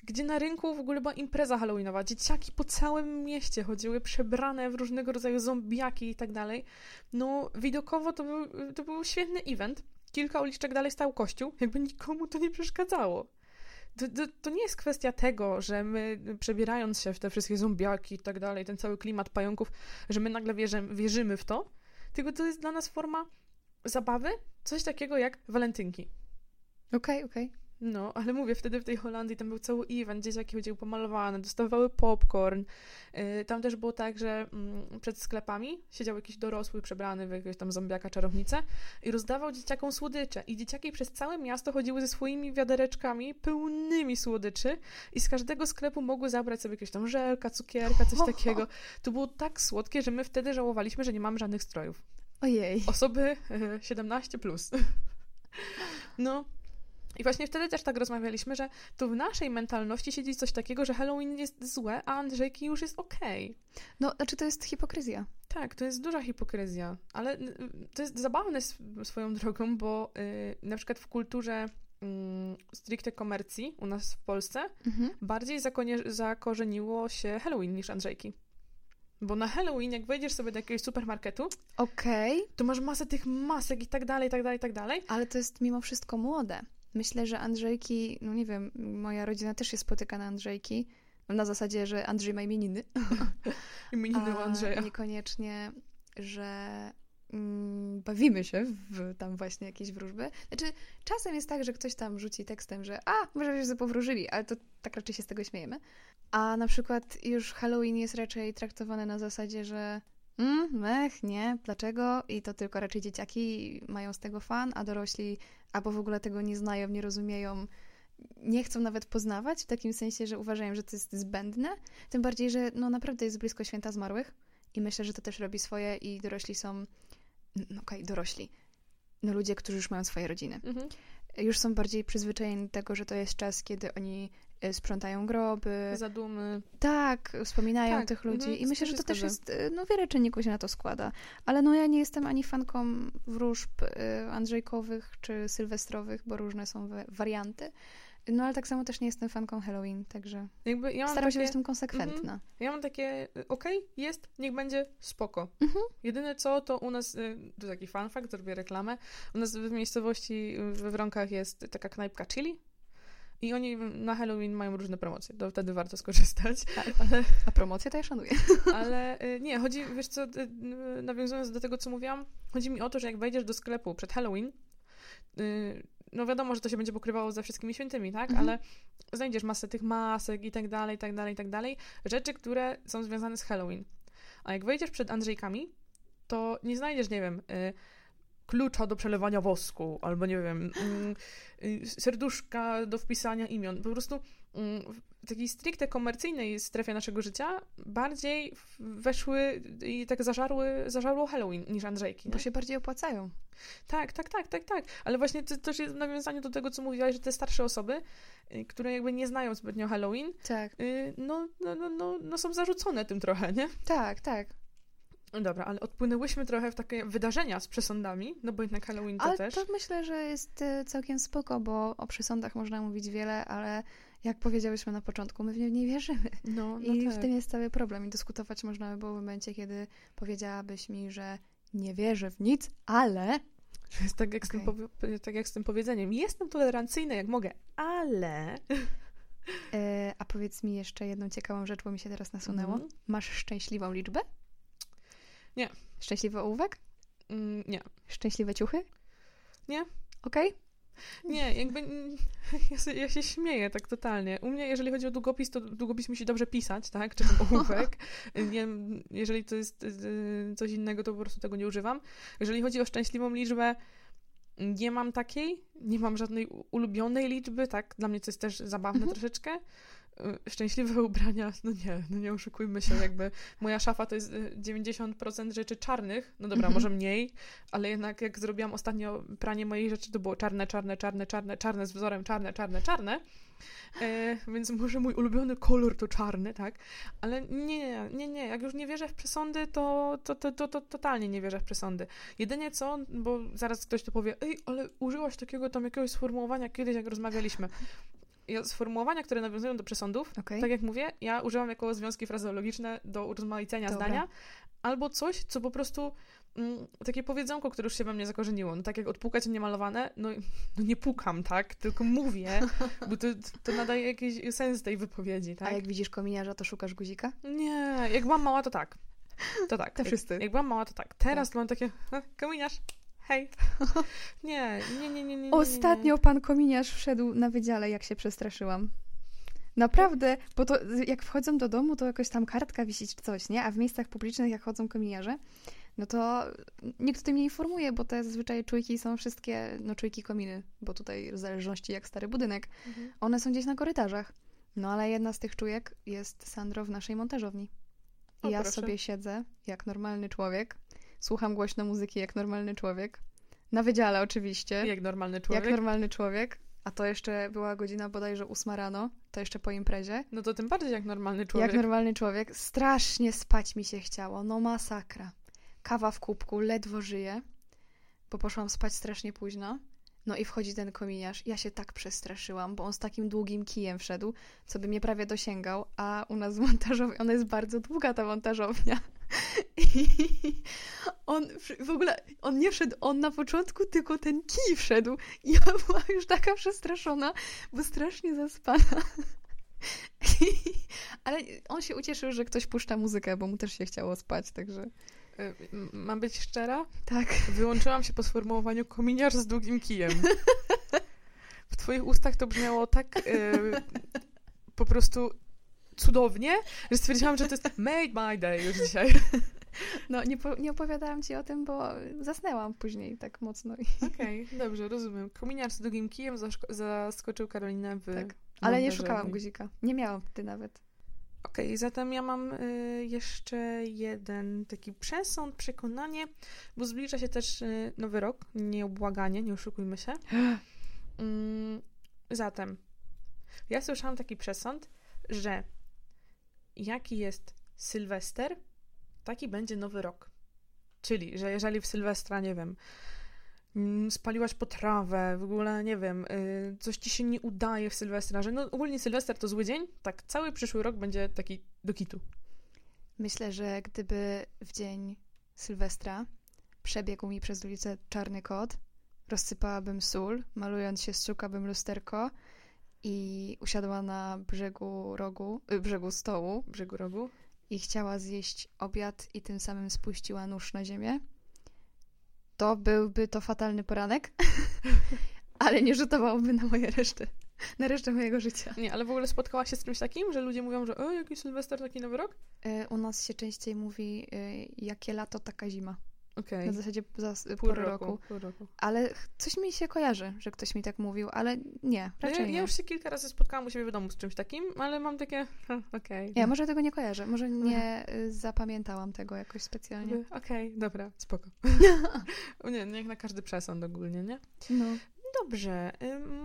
gdzie na rynku w ogóle była impreza halloweenowa. Dzieciaki po całym mieście chodziły przebrane w różnego rodzaju zombiaki i tak dalej. No, widokowo to był, to był świetny event. Kilka uliczek dalej stał kościół, jakby nikomu to nie przeszkadzało. To, to, to, nie jest kwestia tego, że my przebierając się w te wszystkie zombiaki i tak dalej, ten cały klimat pająków, że my nagle wierzymy w to, tylko to jest dla nas forma zabawy, coś takiego jak walentynki. Okej, okay, okej. Okay. No, ale mówię, wtedy w tej Holandii tam był cały event, dzieciaki chodziły pomalowane, dostawały popcorn. Yy, tam też było tak, że yy, przed sklepami siedział jakiś dorosły przebrany w jakiegoś tam zombiaka czarownicę i rozdawał dzieciakom słodycze. I dzieciaki przez całe miasto chodziły ze swoimi wiadereczkami pełnymi słodyczy i z każdego sklepu mogły zabrać sobie jakieś tam żelka, cukierka, coś takiego. To było tak słodkie, że my wtedy żałowaliśmy, że nie mamy żadnych strojów. Ojej. Osoby yy, 17+. Plus. No, i właśnie wtedy też tak rozmawialiśmy, że tu w naszej mentalności siedzi coś takiego, że Halloween jest złe, a Andrzejki już jest okej. Okay. No, znaczy to jest hipokryzja. Tak, to jest duża hipokryzja, ale to jest zabawne swoją drogą, bo yy, na przykład w kulturze yy, stricte komercji u nas w Polsce mhm. bardziej zakorzeniło się Halloween niż Andrzejki. Bo na Halloween, jak wejdziesz sobie do jakiegoś supermarketu, okay. to masz masę tych masek i tak dalej, i tak dalej, i tak dalej. Ale to jest mimo wszystko młode. Myślę, że Andrzejki, no nie wiem, moja rodzina też się spotyka na Andrzejki, na zasadzie, że Andrzej ma imieniny. imieniny u Andrzeja. niekoniecznie, że bawimy się w tam właśnie jakieś wróżby. Znaczy, czasem jest tak, że ktoś tam rzuci tekstem, że a, może się powróżyli, ale to tak raczej się z tego śmiejemy. A na przykład już Halloween jest raczej traktowany na zasadzie, że mm, mech, nie, dlaczego? I to tylko raczej dzieciaki mają z tego fan, a dorośli albo w ogóle tego nie znają, nie rozumieją, nie chcą nawet poznawać, w takim sensie, że uważają, że to jest zbędne. Tym bardziej, że no naprawdę jest blisko święta zmarłych i myślę, że to też robi swoje i dorośli są, okej, okay, dorośli, no ludzie, którzy już mają swoje rodziny. Mhm. Już są bardziej przyzwyczajeni do tego, że to jest czas, kiedy oni Y, sprzątają groby. Zadumy. Tak, wspominają tak, tych ludzi. Mm, I myślę, że to też jest, y, no wiele czynników się na to składa. Ale no ja nie jestem ani fanką wróżb y, Andrzejkowych czy sylwestrowych, bo różne są warianty. No ale tak samo też nie jestem fanką Halloween, także Jakby ja staram takie, się być tym konsekwentna. Mm, ja mam takie, okej, okay, jest, niech będzie, spoko. -hmm. Jedyne co, to u nas, to taki fun fact, zrobię reklamę, u nas w miejscowości we Wronkach jest taka knajpka chili, i oni na Halloween mają różne promocje, to wtedy warto skorzystać. Tak. Ale... A promocje to ja szanuję. Ale y, nie, chodzi, wiesz co, nawiązując do tego, co mówiłam, chodzi mi o to, że jak wejdziesz do sklepu przed Halloween, no wiadomo, że to się będzie pokrywało ze wszystkimi świętymi, tak? Mhm. Ale znajdziesz masę tych masek i tak dalej, i tak dalej, i tak dalej. Rzeczy, które są związane z Halloween. A jak wejdziesz przed Andrzejkami, to nie znajdziesz, nie wiem, klucza do przelewania wosku, albo nie wiem, mm, y, serduszka do wpisania imion. Po prostu mm, w takiej stricte komercyjnej strefie naszego życia bardziej weszły i tak zażarły, zażarło Halloween niż Andrzejki. Bo się bardziej opłacają. Tak, tak, tak, tak, tak. Ale właśnie to też jest nawiązanie do tego, co mówiłaś, że te starsze osoby, y, które jakby nie znają zbytnio Halloween, tak. Y, no, no, no, no, no są zarzucone tym trochę, nie? Tak, tak. No dobra, ale odpłynęłyśmy trochę w takie wydarzenia z przesądami, no bo jednak Halloween to ale też. to myślę, że jest e, całkiem spoko, bo o przesądach można mówić wiele, ale jak powiedziałyśmy na początku, my w nie nie wierzymy. No, no I tak. w tym jest cały problem. I dyskutować można by było w momencie, kiedy powiedziałabyś mi, że nie wierzę w nic, ale... Jest tak jak, okay. z, tym tak jak z tym powiedzeniem. Jestem tolerancyjna jak mogę, ale... E, a powiedz mi jeszcze jedną ciekawą rzecz, bo mi się teraz nasunęło. Mm. Masz szczęśliwą liczbę? Nie. Szczęśliwy ołówek? Mm, nie. Szczęśliwe ciuchy? Nie. Okej? Okay? Nie, jakby ja, się śmieję tak totalnie. U mnie, jeżeli chodzi o długopis, to długopis musi dobrze pisać, tak? Czy ołówek. Nie, jeżeli to jest y, coś innego, to po prostu tego nie używam. Jeżeli chodzi o szczęśliwą liczbę, nie mam takiej, nie mam żadnej ulubionej liczby, tak? Dla mnie to jest też zabawne mhm. troszeczkę. Y, szczęśliwe ubrania, no nie, no nie oszukujmy się, jakby moja szafa to jest 90% y, rzeczy czarnych, no dobra, może mniej, ale jednak jak zrobiłam ostatnio pranie mojej rzeczy, to było czarne, czarne, czarne, czarne, czarne z wzorem czarne, czarne, czarne. E, więc może mój ulubiony kolor to czarny, tak? Ale nie, nie, nie. Jak już nie wierzę w przesądy, to, to, to, to, to totalnie nie wierzę w przesądy. Jedynie co, bo zaraz ktoś to powie, ej, ale użyłaś takiego tam jakiegoś sformułowania kiedyś, jak rozmawialiśmy. Sformułowania, które nawiązują do przesądów, Okej. tak jak mówię, ja używam jako związki frazeologiczne do urozmaicenia Dobra. zdania, albo coś, co po prostu mm, takie powiedzonko, które już się we mnie zakorzeniło. No tak jak odpukać niemalowane, no, no nie pukam, tak? Tylko mówię, bo to, to nadaje jakiś sens tej wypowiedzi, tak? A jak widzisz kominiarza, to szukasz guzika? Nie, jak byłam mała, to tak. To tak. To Jak- wszyscy. Jak, byłam mała, to tak. Teraz mam takie, "E, kominiarz, hej. Nie, nie, nie, nie, nie. Ostatnio pan kominiarz wszedł na wydziale, jak się przestraszyłam. Naprawdę, bo to jak wchodzą do domu, to jakoś tam kartka wisi czy coś, nie? A w miejscach publicznych, jak chodzą kominiarze, no to nikt o tym nie informuje, bo te zazwyczaj czujki są wszystkie, no czujki kominy, bo tutaj w zależności jak stary budynek, Mhm. one są gdzieś na korytarzach. No ale jedna z tych czujek jest Sandro w naszej montażowni. I O, ja proszę. sobie siedzę jak normalny człowiek, słucham głośno muzyki jak normalny człowiek. Na wydziale oczywiście. Jak normalny człowiek. Jak normalny człowiek. A to jeszcze była godzina bodajże ósma rano, to jeszcze po imprezie. No to tym bardziej jak normalny człowiek. Jak normalny człowiek. Strasznie spać mi się chciało, no masakra. Kawa w kubku, ledwo żyję, bo poszłam spać strasznie późno. No i wchodzi ten kominiarz. Ja się tak przestraszyłam, bo on z takim długim kijem wszedł, co by mnie prawie dosięgał, a u nas w montażowni, ona jest bardzo długa ta montażownia. I on w- ogóle, on nie wszedł on na początku, tylko ten kij wszedł. I ja byłam już taka przestraszona, bo strasznie zaspana. Ale on się ucieszył, że ktoś puszcza muzykę, bo mu też się chciało spać, także m- Mam być szczera? tak. Wyłączyłam się po sformułowaniu kominiarz z długim kijem. W twoich ustach to brzmiało tak y, po prostu cudownie, że stwierdziłam, że to jest made my day już dzisiaj. No, nie, po, nie opowiadałam ci o tym, bo zasnęłam później tak mocno. Okej, dobrze, rozumiem. Kominiarz z długim kijem zaskoczył Karolinę w Tak. Ale nie szukałam guzika. Nie miałam wtedy nawet. Okej, zatem ja mam y, jeszcze jeden taki przesąd, przekonanie, bo zbliża się też y, nowy rok, nieubłaganie, nie oszukujmy się. Mm, zatem, ja słyszałam taki przesąd, że jaki jest Sylwester, taki będzie nowy rok. Czyli, że jeżeli w Sylwestra, nie wiem, mm, spaliłaś potrawę, w ogóle, nie wiem, y, coś ci się nie udaje w Sylwestra, że no ogólnie Sylwester to zły dzień, tak cały przyszły rok będzie taki do kitu. Myślę, że gdyby w dzień Sylwestra przebiegł mi przez ulicę czarny kot, rozsypałabym sól, malując się strzukałabym lusterko i usiadła na brzegu rogu, y, brzegu stołu Brzegu rogu. i chciała zjeść obiad i tym samym spuściła nóż na ziemię, to byłby to fatalny poranek, ale nie rzutowałoby na moje resztę, na resztę mojego życia. Nie, ale w ogóle spotkałaś się z czymś takim, że ludzie mówią, że o, jaki Sylwester, taki nowy rok? Y, U nas się częściej mówi, y, jakie lato, taka zima. Okej. Na zasadzie za Pół roku. roku. Pół roku. Ale coś mi się kojarzy, że ktoś mi tak mówił, ale nie, No raczej ja, nie. ja już się kilka razy spotkałam u siebie w domu z czymś takim, ale mam takie, okej. Ja może tego nie kojarzę, może nie y, zapamiętałam tego jakoś specjalnie. Okej, dobra, spoko. nie, niech na każdy przesąd ogólnie, nie? No. Dobrze,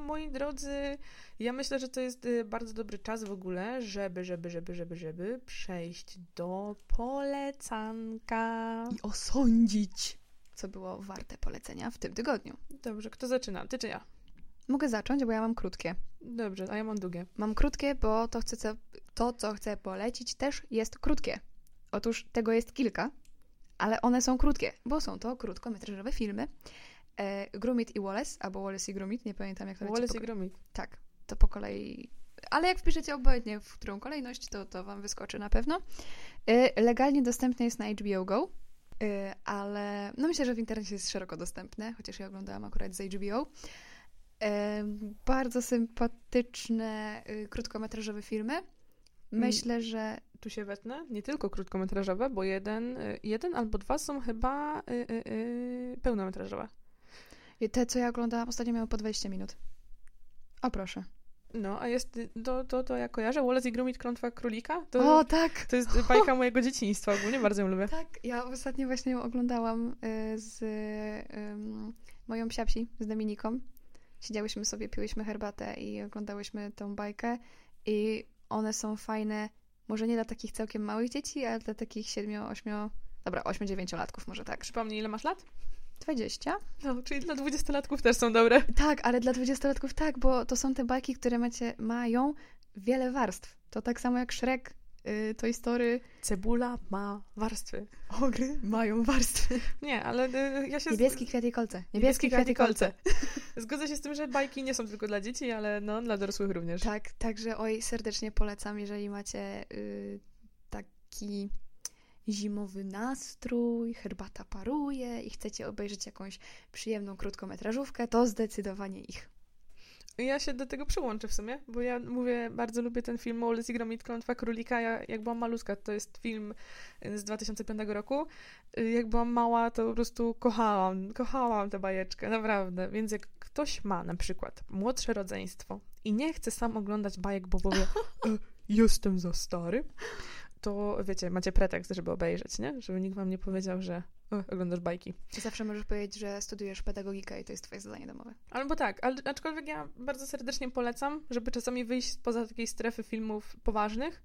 moi drodzy, ja myślę, że to jest y, bardzo dobry czas w ogóle, żeby, żeby, żeby, żeby, żeby przejść do polecanka. I osądzić, co było warte polecenia w tym tygodniu. Dobrze, kto zaczyna? Ty czy ja? Mogę zacząć, bo ja mam krótkie. Dobrze, a ja mam długie. Mam krótkie, bo to, chcę, co- to, co chcę polecić, też jest krótkie. Otóż tego jest kilka, ale one są krótkie, bo są to krótkometrażowe filmy. E, Grumit i Wallace, albo Wallace i Grumit, nie pamiętam jak to Wallace po- i Gromit. Tak, to po kolei. Ale jak wpiszecie obojętnie, w którą kolejność, to, to wam wyskoczy na pewno. Y, Legalnie dostępne jest na HBO Go, y, ale no myślę, że w internecie jest szeroko dostępne, chociaż ja oglądałam akurat z HBO. Y, Bardzo sympatyczne, y, krótkometrażowe filmy. Myślę, że Tu się wetnę, nie tylko krótkometrażowe, bo jeden, y, jeden albo dwa są chyba y, y, y, pełnometrażowe. Te, co ja oglądałam, ostatnio miały po 20 minut. O proszę. No, a jest, to, to, to ja kojarzę, Wallace i Gromit, Klątwa Królika, to, O tak! to jest bajka mojego dzieciństwa ogólnie, bardzo ją lubię. Tak, ja ostatnio właśnie ją oglądałam y, z ym, moją psiapsi, z Dominiką. siedziałyśmy sobie, piłyśmy herbatę i oglądałyśmy tą bajkę i one są fajne, może nie dla takich całkiem małych dzieci, ale dla takich 7, 8, dobra, 8, 9 latków może tak. Przypomnij, ile masz lat? 20? No, czyli dla dwudziestolatków też są dobre. Tak, ale dla 20-latków tak, bo to są te bajki, które macie, mają wiele warstw. To tak samo jak Shrek, y, Toy Story. Cebula ma warstwy. Ogry mają warstwy. Nie, ale y, ja się... Niebieski kwiat i kolce. Niebieski kwiat i kolce. Zgodzę się z tym, że bajki nie są tylko dla dzieci, ale no, dla dorosłych również. Tak, także oj, serdecznie polecam, jeżeli macie y, taki zimowy nastrój, herbata paruje i chcecie obejrzeć jakąś przyjemną krótkometrażówkę, to zdecydowanie ich. Ja się do tego przyłączę w sumie, bo ja mówię, bardzo lubię ten film Wallace i Gromit Klątwa Królika. Ja, jak byłam malutka, to jest film z 2005 roku. Jak byłam mała, to po prostu kochałam, kochałam tę bajeczkę, naprawdę. Więc jak ktoś ma na przykład młodsze rodzeństwo i nie chce sam oglądać bajek, bo powie, e, jestem za stary, to wiecie, macie pretekst, żeby obejrzeć, nie? Żeby nikt wam nie powiedział, że oglądasz bajki. Zawsze możesz powiedzieć, że studiujesz pedagogikę i to jest twoje zadanie domowe. Albo tak, ale, aczkolwiek ja bardzo serdecznie polecam, żeby czasami wyjść spoza takiej strefy filmów poważnych,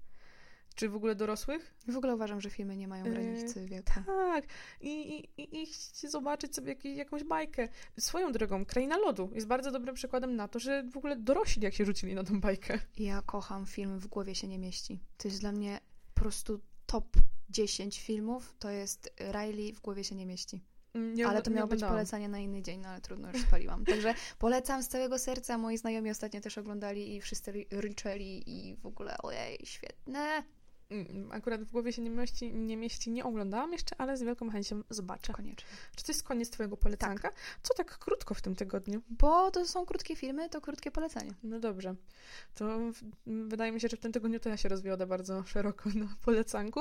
czy w ogóle dorosłych. W ogóle uważam, że filmy nie mają granicy wieku. Tak, i, i, i zobaczyć sobie jakieś, jakąś bajkę. Swoją drogą, Kraina Lodu jest bardzo dobrym przykładem na to, że w ogóle dorośli jak się rzucili na tą bajkę. Ja kocham film W głowie się nie mieści. To jest dla mnie prostu top 10 filmów, to jest Riley w głowie się nie mieści. Nie, ale to miało być polecenie na inny dzień, no ale trudno, już spaliłam. Także polecam z całego serca. Moi znajomi ostatnio też oglądali i wszyscy ry- ryczeli i w ogóle ojej, świetne. Mm, Akurat w głowie się nie mieści, nie mieści, nie oglądałam jeszcze, ale z wielką chęcią zobaczę. Koniecznie. Czy to jest koniec twojego polecanka? Co tak krótko w tym tygodniu? Bo to są krótkie filmy, to krótkie polecenie. No dobrze. To w, m, wydaje mi się, że w tym tygodniu to ja się rozwiodę bardzo szeroko na polecanku.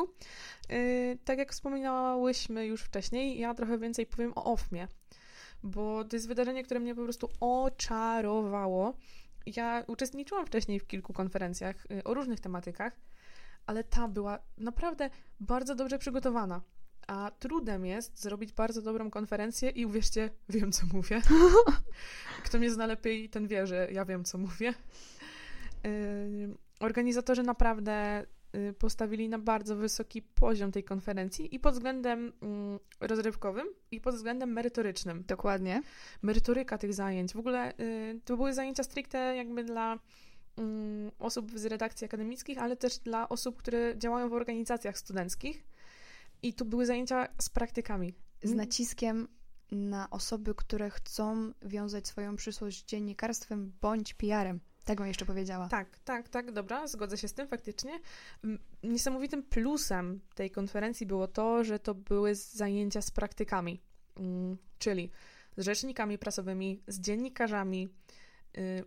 Yy, tak jak wspominałyśmy już wcześniej, ja trochę więcej powiem o OFMie, bo to jest wydarzenie, które mnie po prostu oczarowało. Ja uczestniczyłam wcześniej w kilku konferencjach y, o różnych tematykach, ale ta była naprawdę bardzo dobrze przygotowana. A trudem jest zrobić bardzo dobrą konferencję i uwierzcie, wiem co mówię. Kto mnie zna lepiej, ten wie, że ja wiem co mówię. Yy, Organizatorzy naprawdę y, postawili na bardzo wysoki poziom tej konferencji i pod względem mm, rozrywkowym, i pod względem merytorycznym. Dokładnie. Merytoryka tych zajęć. W ogóle y, to były zajęcia stricte jakby dla osób z redakcji akademickich, ale też dla osób, które działają w organizacjach studenckich. I tu były zajęcia z praktykami. Z naciskiem na osoby, które chcą wiązać swoją przyszłość z dziennikarstwem bądź PR-em. Tak bym jeszcze powiedziała. Tak, tak, tak, dobra, zgodzę się z tym faktycznie. Niesamowitym plusem tej konferencji było to, że to były zajęcia z praktykami, Mm, czyli z rzecznikami prasowymi, z dziennikarzami,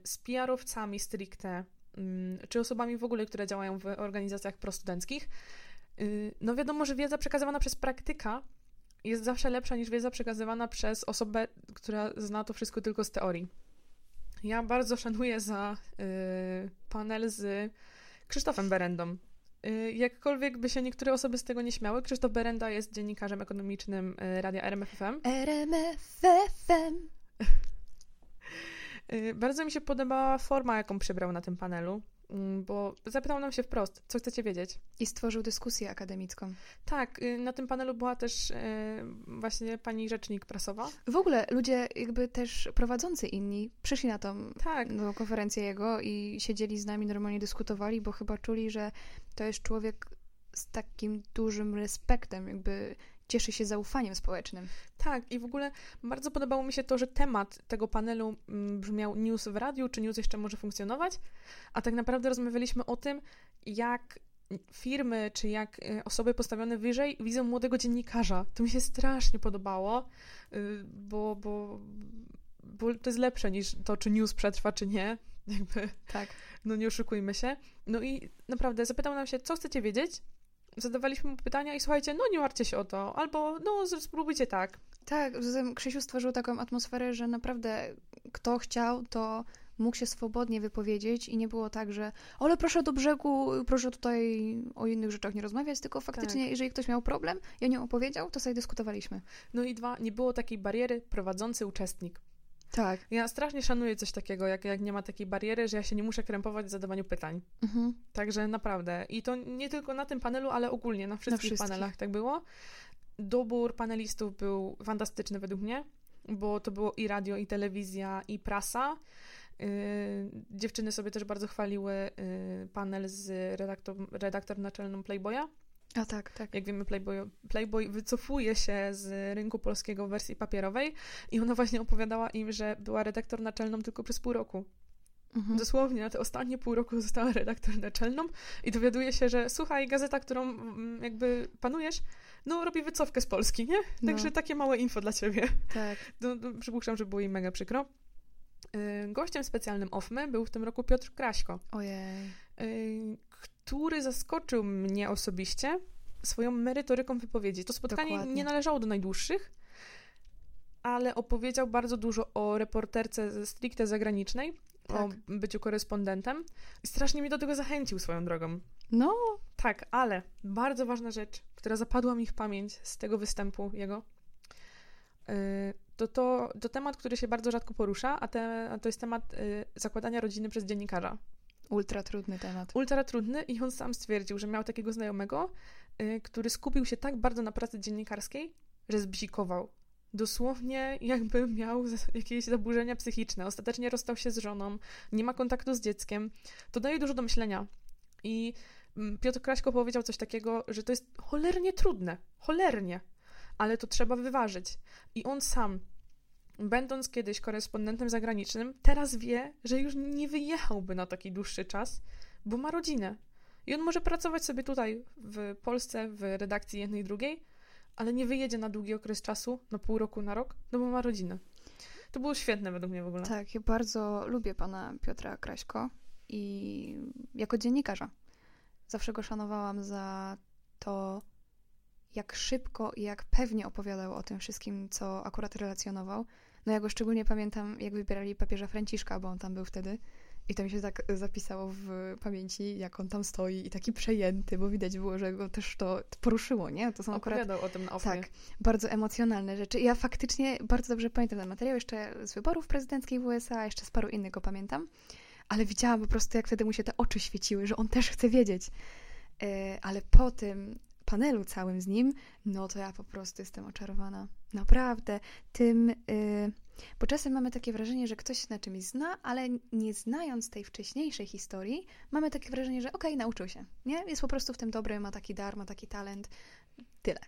z PR-owcami stricte, mm, czy osobami w ogóle, które działają w organizacjach prostudenckich. Y, No wiadomo, że wiedza przekazywana przez praktyka jest zawsze lepsza niż wiedza przekazywana przez osobę, która zna to wszystko tylko z teorii. Ja bardzo szanuję za y, panel z Krzysztofem Berendą. Y, jakkolwiek by się niektóre osoby z tego nie śmiały, Krzysztof Berenda jest dziennikarzem ekonomicznym y, Radia RMFFM. RMFFM. Y, bardzo mi się podobała forma, jaką przybrał na tym panelu, mm, bo zapytał nam się wprost, co chcecie wiedzieć. I stworzył dyskusję akademicką. Tak, y, na tym panelu była też y, właśnie pani rzecznik prasowa. W ogóle ludzie jakby też prowadzący inni przyszli na tą Tak, konferencję jego i siedzieli z nami, normalnie dyskutowali, bo chyba czuli, że to jest człowiek z takim dużym respektem, jakby cieszy się zaufaniem społecznym. Tak, i w ogóle bardzo podobało mi się to, że temat tego panelu mm, brzmiał news w radiu, czy news jeszcze może funkcjonować, a tak naprawdę rozmawialiśmy o tym, jak firmy, czy jak y, osoby postawione wyżej widzą młodego dziennikarza. To mi się strasznie podobało, y, bo, bo, bo to jest lepsze niż to, czy news przetrwa, czy nie. Jakby, Tak. no nie oszukujmy się. No i naprawdę zapytał nam się, co chcecie wiedzieć? Zadawaliśmy mu pytania i słuchajcie, no nie martwcie się o to, albo no spróbujcie tak. Tak, zatem Krzysiu stworzył taką atmosferę, że naprawdę kto chciał, to mógł się swobodnie wypowiedzieć i nie było tak, że ale proszę do brzegu, proszę tutaj o innych rzeczach nie rozmawiać, tylko faktycznie, Tak. jeżeli ktoś miał problem i o nim opowiedział, to sobie dyskutowaliśmy. No i dwa, nie było takiej bariery prowadzący uczestnik. Tak. Ja strasznie szanuję coś takiego, jak, jak nie ma takiej bariery, że ja się nie muszę krępować w zadawaniu pytań. Mhm. Także naprawdę. I to nie tylko na tym panelu, ale ogólnie na wszystkich, wszystkich. panelach tak było. Dobór panelistów był fantastyczny według mnie, bo to było i radio, i telewizja, i prasa. Yy, dziewczyny sobie też bardzo chwaliły yy, panel z redaktor, redaktor naczelną Playboya. A tak, tak. Jak wiemy, Playboy, Playboy wycofuje się z rynku polskiego w wersji papierowej i ona właśnie opowiadała im, że była redaktor naczelną tylko przez pół roku. Mhm. Dosłownie na te ostatnie pół roku została redaktor naczelną i dowiaduje się, że słuchaj, gazeta, którą mm, jakby panujesz, no robi wycofkę z Polski, nie? Także No. takie małe info dla ciebie. Tak. No, no, przypuszczam, że było jej mega przykro. Yy, Gościem specjalnym OFMY był w tym roku Piotr Kraśko, Ojej. Który zaskoczył mnie osobiście swoją merytoryką wypowiedzi. To spotkanie Dokładnie. nie należało do najdłuższych, ale opowiedział bardzo dużo o reporterce stricte zagranicznej, o Tak. byciu korespondentem i strasznie mnie do tego zachęcił swoją drogą. No, Tak, ale bardzo ważna rzecz, która zapadła mi w pamięć z tego występu jego, yy, to, to, to temat, który się bardzo rzadko porusza, a, te, a to jest temat yy, zakładania rodziny przez dziennikarza. Ultra trudny temat. Ultra trudny i on sam stwierdził, że miał takiego znajomego, yy, który skupił się tak bardzo na pracy dziennikarskiej, że zbzikował. Dosłownie jakby miał jakieś zaburzenia psychiczne. Ostatecznie rozstał się z żoną, nie ma kontaktu z dzieckiem. To daje dużo do myślenia. I mm, Piotr Kraśko powiedział coś takiego, że to jest cholernie trudne. Cholernie. Ale to trzeba wyważyć. I on sam, będąc kiedyś korespondentem zagranicznym, teraz wie, że już nie wyjechałby na taki dłuższy czas, bo ma rodzinę. I on może pracować sobie tutaj w Polsce, w redakcji jednej drugiej, ale nie wyjedzie na długi okres czasu, na pół roku, na rok, no bo ma rodzinę. To było świetne według mnie w ogóle. Tak, ja bardzo lubię pana Piotra Kraśko i jako dziennikarza. Zawsze go szanowałam za to, jak szybko i jak pewnie opowiadał o tym wszystkim, co akurat relacjonował. No ja go szczególnie pamiętam, jak wybierali papieża Franciszka, bo on tam był wtedy. I to mi się tak zapisało w pamięci, jak on tam stoi i taki przejęty, bo widać było, że go też to poruszyło, nie? To są akurat Opowiadał o tym na ofie. tak, bardzo emocjonalne rzeczy. Ja faktycznie bardzo dobrze pamiętam ten materiał, jeszcze z wyborów prezydenckich w USA, jeszcze z paru innych go pamiętam, ale widziałam po prostu, jak wtedy mu się te oczy świeciły, że on też chce wiedzieć. E, Ale po tym panelu całym z nim, no to ja po prostu jestem oczarowana. Naprawdę. Tym, y, bo czasem mamy takie wrażenie, że ktoś się na czymś zna, ale nie znając tej wcześniejszej historii, mamy takie wrażenie, że okej, nauczył się, nie? Jest po prostu w tym dobry, ma taki dar, ma taki talent. Tyle.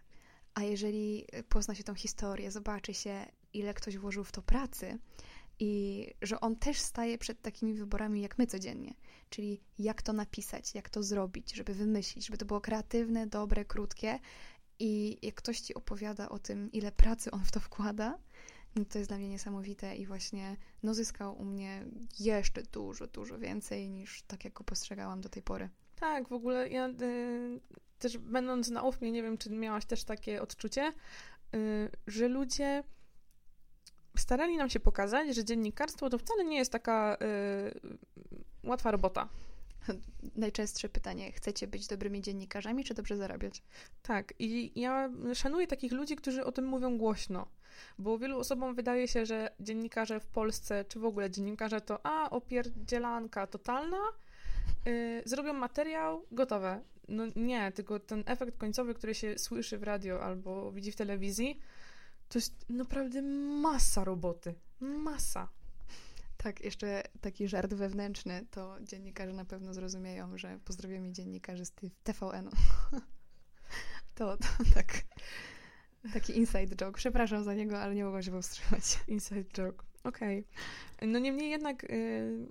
A jeżeli pozna się tą historię, zobaczy się, ile ktoś włożył w to pracy i że on też staje przed takimi wyborami jak my codziennie, czyli jak to napisać, jak to zrobić, żeby wymyślić, żeby to było kreatywne, dobre, krótkie i jak ktoś ci opowiada o tym, ile pracy on w to wkłada, no to jest dla mnie niesamowite i właśnie no zyskał u mnie jeszcze dużo, dużo więcej niż tak, jak go postrzegałam do tej pory. Tak, w ogóle ja y, też będąc na UFMie, nie wiem, czy miałaś też takie odczucie, y, że ludzie starali nam się pokazać, że dziennikarstwo to wcale nie jest taka y, łatwa robota. Najczęstsze pytanie, chcecie być dobrymi dziennikarzami, czy dobrze zarabiać? Tak, i ja szanuję takich ludzi, którzy o tym mówią głośno, bo wielu osobom wydaje się, że dziennikarze w Polsce, czy w ogóle dziennikarze to a, opierdzielanka totalna, yy, zrobią materiał, gotowe. No nie, tylko ten efekt końcowy, który się słyszy w radio albo widzi w telewizji, to jest naprawdę masa roboty. Masa. Tak, jeszcze taki żart wewnętrzny, to dziennikarze na pewno zrozumieją, że pozdrawiamy dziennikarzy z TVN-u. To, to tak. Taki inside joke. Przepraszam za niego, ale nie mogłam się powstrzymać. Inside joke. Okej. No niemniej jednak y,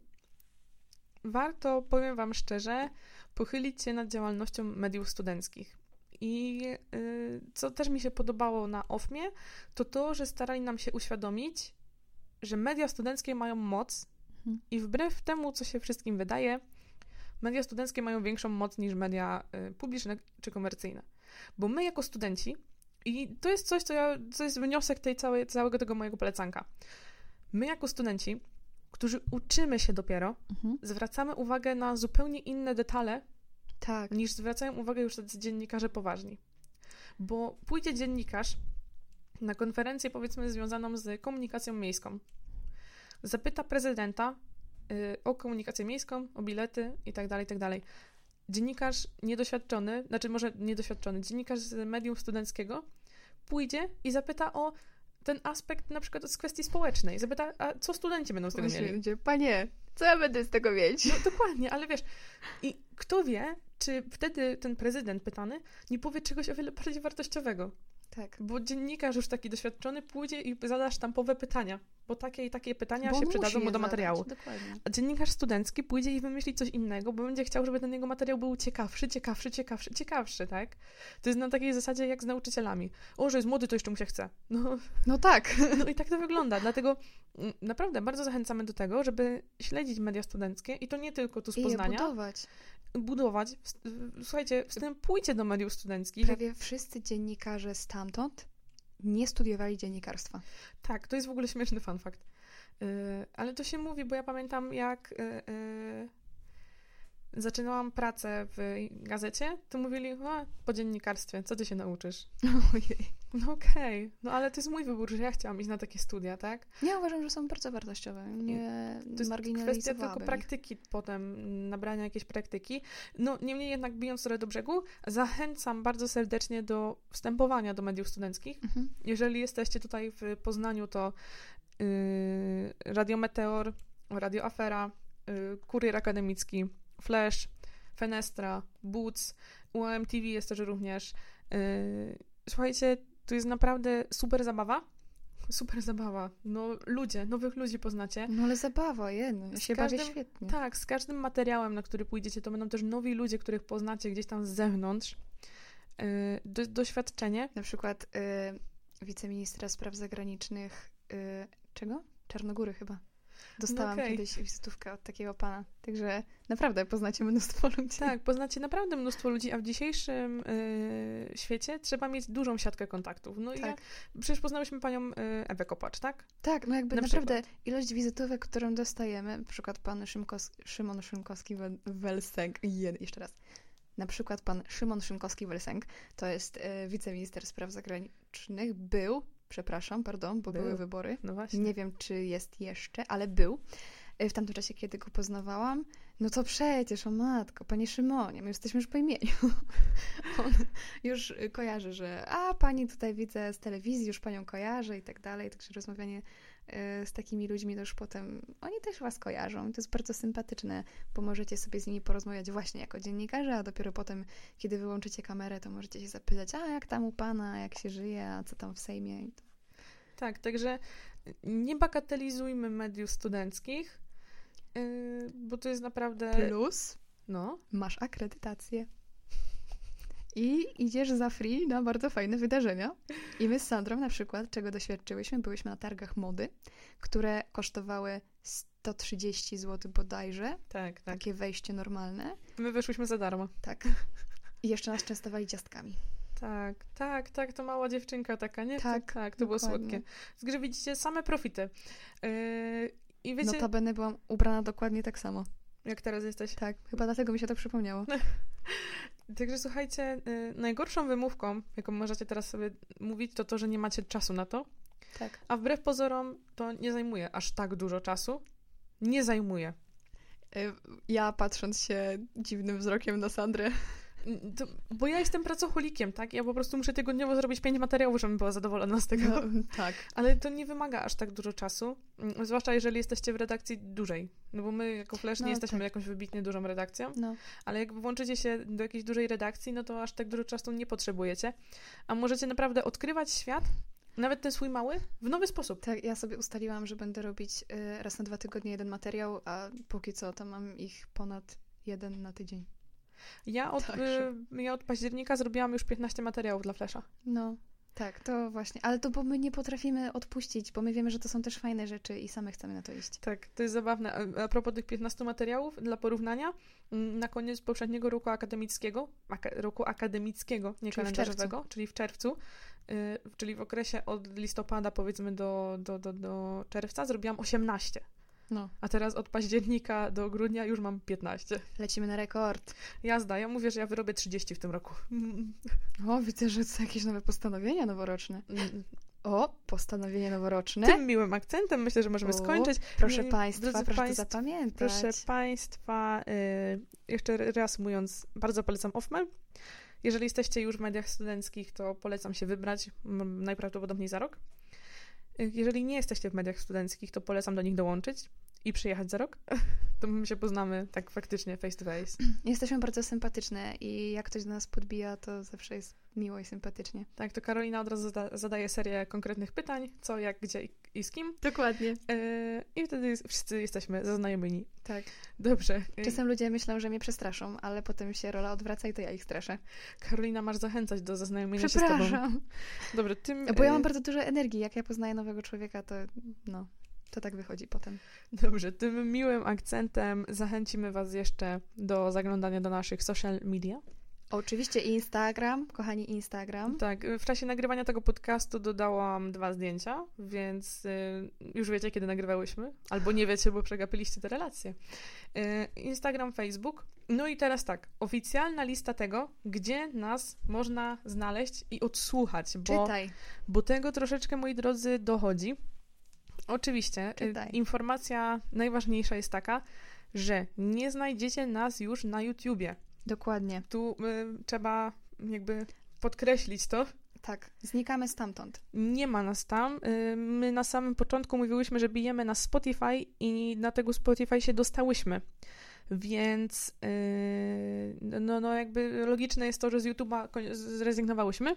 warto, powiem Wam szczerze, pochylić się nad działalnością mediów studenckich. I y, co też mi się podobało na OFMie, to to, że starali nam się uświadomić, że media studenckie mają moc Mhm. i wbrew temu, co się wszystkim wydaje, media studenckie mają większą moc niż media y, publiczne czy komercyjne. Bo my jako studenci, i to jest coś, co, ja, co jest wniosek tej całej, całego tego mojego polecanka. My jako studenci, którzy uczymy się dopiero, zwracamy uwagę na zupełnie inne detale, Tak. niż zwracają uwagę już tacy dziennikarze poważni. Bo pójdzie dziennikarz na konferencję, powiedzmy, związaną z komunikacją miejską. zapyta prezydenta y, o komunikację miejską, o bilety itd., tak itd. Tak Dziennikarz niedoświadczony, znaczy może niedoświadczony, dziennikarz z medium studenckiego pójdzie i zapyta o ten aspekt na przykład z kwestii społecznej. Zapyta, a co studenci będą z tego mieli? Panie, co ja będę z tego mieć? No dokładnie, ale wiesz, i kto wie, czy wtedy ten prezydent pytany nie powie czegoś o wiele bardziej wartościowego. Tak. Bo dziennikarz już taki doświadczony pójdzie i zada sztampowe pytania, bo takie i takie pytania bo się przydadzą mu do materiału. Zadać, dziennikarz studencki pójdzie i wymyśli coś innego, bo będzie chciał, żeby ten jego materiał był ciekawszy, ciekawszy, ciekawszy, ciekawszy, tak? To jest na takiej zasadzie jak z nauczycielami. O, że jest młody, to jeszcze mu się chce. No, no tak. No i tak to wygląda. Dlatego mm, naprawdę bardzo zachęcamy do tego, żeby śledzić media studenckie i to nie tylko tu z Poznania. I budować budować. Słuchajcie, wstępujcie do mediów studenckich. Prawie wszyscy dziennikarze stamtąd nie studiowali dziennikarstwa. Tak, to jest w ogóle śmieszny fun fact. Yy, ale to się mówi, bo ja pamiętam, jak yy, zaczynałam pracę w gazecie, to mówili, o, po dziennikarstwie, co ty się nauczysz? Ojej. No okej, okay. no ale to jest mój wybór, że ja chciałam iść na takie studia, tak? Ja uważam, że są bardzo wartościowe, nie To jest kwestia tylko praktyki potem, nabrania jakiejś praktyki. No niemniej jednak, bijąc trochę do brzegu, zachęcam bardzo serdecznie do wstępowania do mediów studenckich. Mhm. Jeżeli jesteście tutaj w Poznaniu, to yy, Radio Meteor, Radio Afera, yy, Kurier Akademicki, Flash, Fenestra, Boots, UMTV jest też również. Yy, słuchajcie, to jest naprawdę super zabawa. Super zabawa. No ludzie, nowych ludzi poznacie. No ale zabawa, jedno. Ja się każdym, bawię świetnie. Tak, z każdym materiałem, na który pójdziecie, to będą też nowi ludzie, których poznacie gdzieś tam z zewnątrz. Yy, do, doświadczenie. Na przykład yy, wiceministra spraw zagranicznych czego? Czarnogóry chyba. Dostałam no okay. kiedyś wizytówkę od takiego pana. Także naprawdę poznacie mnóstwo ludzi. Tak, poznacie naprawdę mnóstwo ludzi, a w dzisiejszym y, świecie trzeba mieć dużą siatkę kontaktów. No tak. i ja, przecież poznałyśmy panią y, Ewę Kopacz, tak? Tak, no jakby Na naprawdę przykład. ilość wizytówek, którą dostajemy, na przykład pan Szymkos, Szymon Szymkowski-Welsenk, jeszcze raz, na przykład pan Szymon Szymkowski-Welsenk, to jest y, wiceminister spraw zagranicznych, był przepraszam, pardon, bo był. były wybory. No właśnie. Nie wiem, czy jest jeszcze, ale był. E, w tamtym czasie, kiedy go poznawałam, no to przecież, o matko, panie Szymonie, my jesteśmy już po imieniu. On już kojarzy, że a, pani tutaj widzę z telewizji, już panią kojarzę i tak dalej, także rozmawianie z takimi ludźmi to już potem, oni też was kojarzą to jest bardzo sympatyczne, bo możecie sobie z nimi porozmawiać właśnie jako dziennikarze, a dopiero potem, kiedy wyłączycie kamerę, to możecie się zapytać, a jak tam u pana, jak się żyje, a co tam w Sejmie. Tak, także nie bagatelizujmy mediów studenckich, Yy, bo to jest naprawdę. Plus, no, masz akredytację. I idziesz za free na bardzo fajne wydarzenia. I my z Sandrą na przykład, czego doświadczyłyśmy, byłyśmy na targach mody, które kosztowały 130 zł bodajże. Tak, tak. Takie wejście normalne. My wyszłyśmy za darmo. Tak. I jeszcze nas częstowali ciastkami. Tak, tak, tak, to mała dziewczynka taka, nie? Tak, tak, tak to dokładnie. było słodkie. Także widzicie, same profity. Yy, i wiecie... Notabene byłam ubrana dokładnie tak samo. Jak teraz jesteś? Tak, chyba dlatego mi się to przypomniało. Także słuchajcie, y, najgorszą wymówką, jaką możecie teraz sobie mówić, to to, że nie macie czasu na to. Tak. A wbrew pozorom to nie zajmuje aż tak dużo czasu. Nie zajmuje. Y, ja patrząc się dziwnym wzrokiem na Sandrę, to, bo ja jestem pracocholikiem, tak? Ja po prostu muszę tygodniowo zrobić pięć materiałów, żebym była zadowolona z tego. No, tak. Ale to nie wymaga aż tak dużo czasu, mm, zwłaszcza jeżeli jesteście w redakcji dużej. No bo my jako Flash no, nie jesteśmy tak. jakąś wybitnie dużą redakcją, no. ale jak włączycie się do jakiejś dużej redakcji, no to aż tak dużo czasu nie potrzebujecie. A możecie naprawdę odkrywać świat nawet ten swój mały, w nowy sposób. Tak, ja sobie ustaliłam, że będę robić y, raz na dwa tygodnie jeden materiał, a póki co to mam ich ponad jeden na tydzień. Ja od, y, ja od października zrobiłam już 15 materiałów dla Flesza. No, tak, to właśnie. Ale to bo my nie potrafimy odpuścić, bo my wiemy, że to są też fajne rzeczy i same chcemy na to iść. Tak, to jest zabawne. A, propos tych 15 materiałów, dla porównania, mm, na koniec poprzedniego roku akademickiego, aka, roku akademickiego, nie czyli kalendarzowego, w czyli w czerwcu, y, czyli w okresie od listopada powiedzmy do, do, do, do czerwca, zrobiłam 18. No. A teraz od października do grudnia już mam 15. Lecimy na rekord. Jazda. Ja mówię, że ja wyrobię 30 w tym roku. O, widzę, że to są jakieś nowe postanowienia noworoczne. O, postanowienie noworoczne. Tym miłym akcentem myślę, że możemy O, skończyć. Proszę Mi- Państwa, drodzy proszę państw- to zapamiętać. Proszę Państwa, y, jeszcze reasumując, bardzo polecam Offmail. Jeżeli jesteście już w mediach studenckich, to polecam się wybrać, najprawdopodobniej za rok. Jeżeli nie jesteście w mediach studenckich, to polecam do nich dołączyć i przyjechać za rok. To my się poznamy tak faktycznie face to face. Jesteśmy bardzo sympatyczne i jak ktoś do nas podbija, to zawsze jest miło i sympatycznie. Tak, to Karolina od razu zada- zadaje serię konkretnych pytań, co, jak, gdzie i, i z kim. Dokładnie. Y, I wtedy wszyscy jesteśmy zaznajomieni. Tak. Dobrze. Czasem ludzie myślą, że mnie przestraszą, ale potem się rola odwraca i to ja ich straszę. Karolina, masz zachęcać do zaznajomienia się z tobą. Dobrze, tym... Bo ja y, mam bardzo dużo energii. Jak ja poznaję nowego człowieka, to no, to tak wychodzi potem. Dobrze, tym miłym akcentem zachęcimy Was jeszcze do zaglądania do naszych social media. Oczywiście Instagram, kochani Instagram. Tak, w czasie nagrywania tego podcastu dodałam dwa zdjęcia, więc y, już wiecie, kiedy nagrywałyśmy, albo nie wiecie, bo przegapiliście te relacje. Y, Instagram, Facebook. No i teraz tak, oficjalna lista tego, gdzie nas można znaleźć i odsłuchać, bo, Czytaj. bo tego troszeczkę, moi drodzy, dochodzi. Oczywiście, y, Czytaj. informacja najważniejsza jest taka, że nie znajdziecie nas już na YouTubie. Dokładnie. Tu y, trzeba jakby podkreślić to. Tak. Znikamy stamtąd. Nie ma nas tam. Y, My na samym początku mówiłyśmy, że bijemy na Spotify i na tego Spotify się dostałyśmy. Więc y, no, no jakby logiczne jest to, że z YouTube'a zrezygnowałyśmy.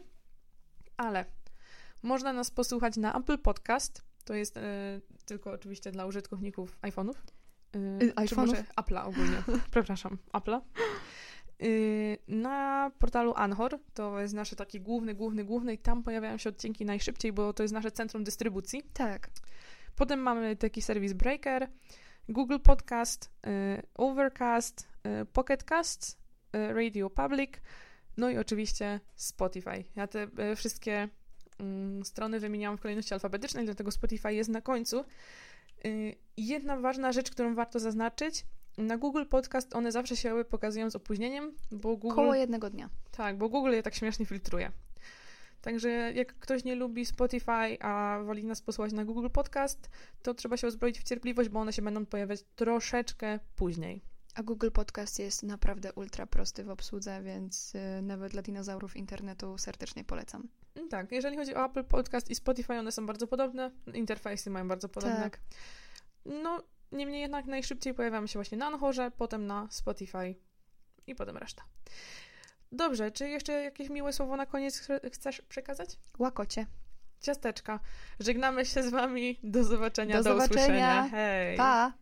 Ale można nas posłuchać na Apple Podcast. To jest y, tylko oczywiście dla użytkowników iPhone'ów. Y, czy iPhone'ów? może Apple'a ogólnie. Przepraszam, Apple'a. Y, Na portalu Anchor, to jest nasz taki główny, główny, główny i tam pojawiają się odcinki najszybciej, bo to jest nasze centrum dystrybucji. Tak. Potem mamy taki serwis Breaker, Google Podcast, y, Overcast, y, Pocket Cast, y, Radio Public, no i oczywiście Spotify. Ja te y, wszystkie strony wymieniałam w kolejności alfabetycznej, dlatego Spotify jest na końcu. Y, Jedna ważna rzecz, którą warto zaznaczyć, na Google Podcast one zawsze się pokazują z opóźnieniem, bo Google... Koło jednego dnia. Tak, bo Google je tak śmiesznie filtruje. Także jak ktoś nie lubi Spotify, a woli nas posłuchać na Google Podcast, to trzeba się uzbroić w cierpliwość, bo one się będą pojawiać troszeczkę później. A Google Podcast jest naprawdę ultra prosty w obsłudze, więc y, nawet dla dinozaurów internetu serdecznie polecam. Mm, Tak, jeżeli chodzi o Apple Podcast i Spotify, one są bardzo podobne, interfejsy mają bardzo podobne. Tak. No, niemniej jednak najszybciej pojawiamy się właśnie na Anchorze, potem na Spotify i potem reszta. Dobrze, czy jeszcze jakieś miłe słowo na koniec ch- chcesz przekazać? Łakocie. Ciasteczka. Żegnamy się z wami. Do zobaczenia, Do do, zobaczenia. usłyszenia. Hej. Pa!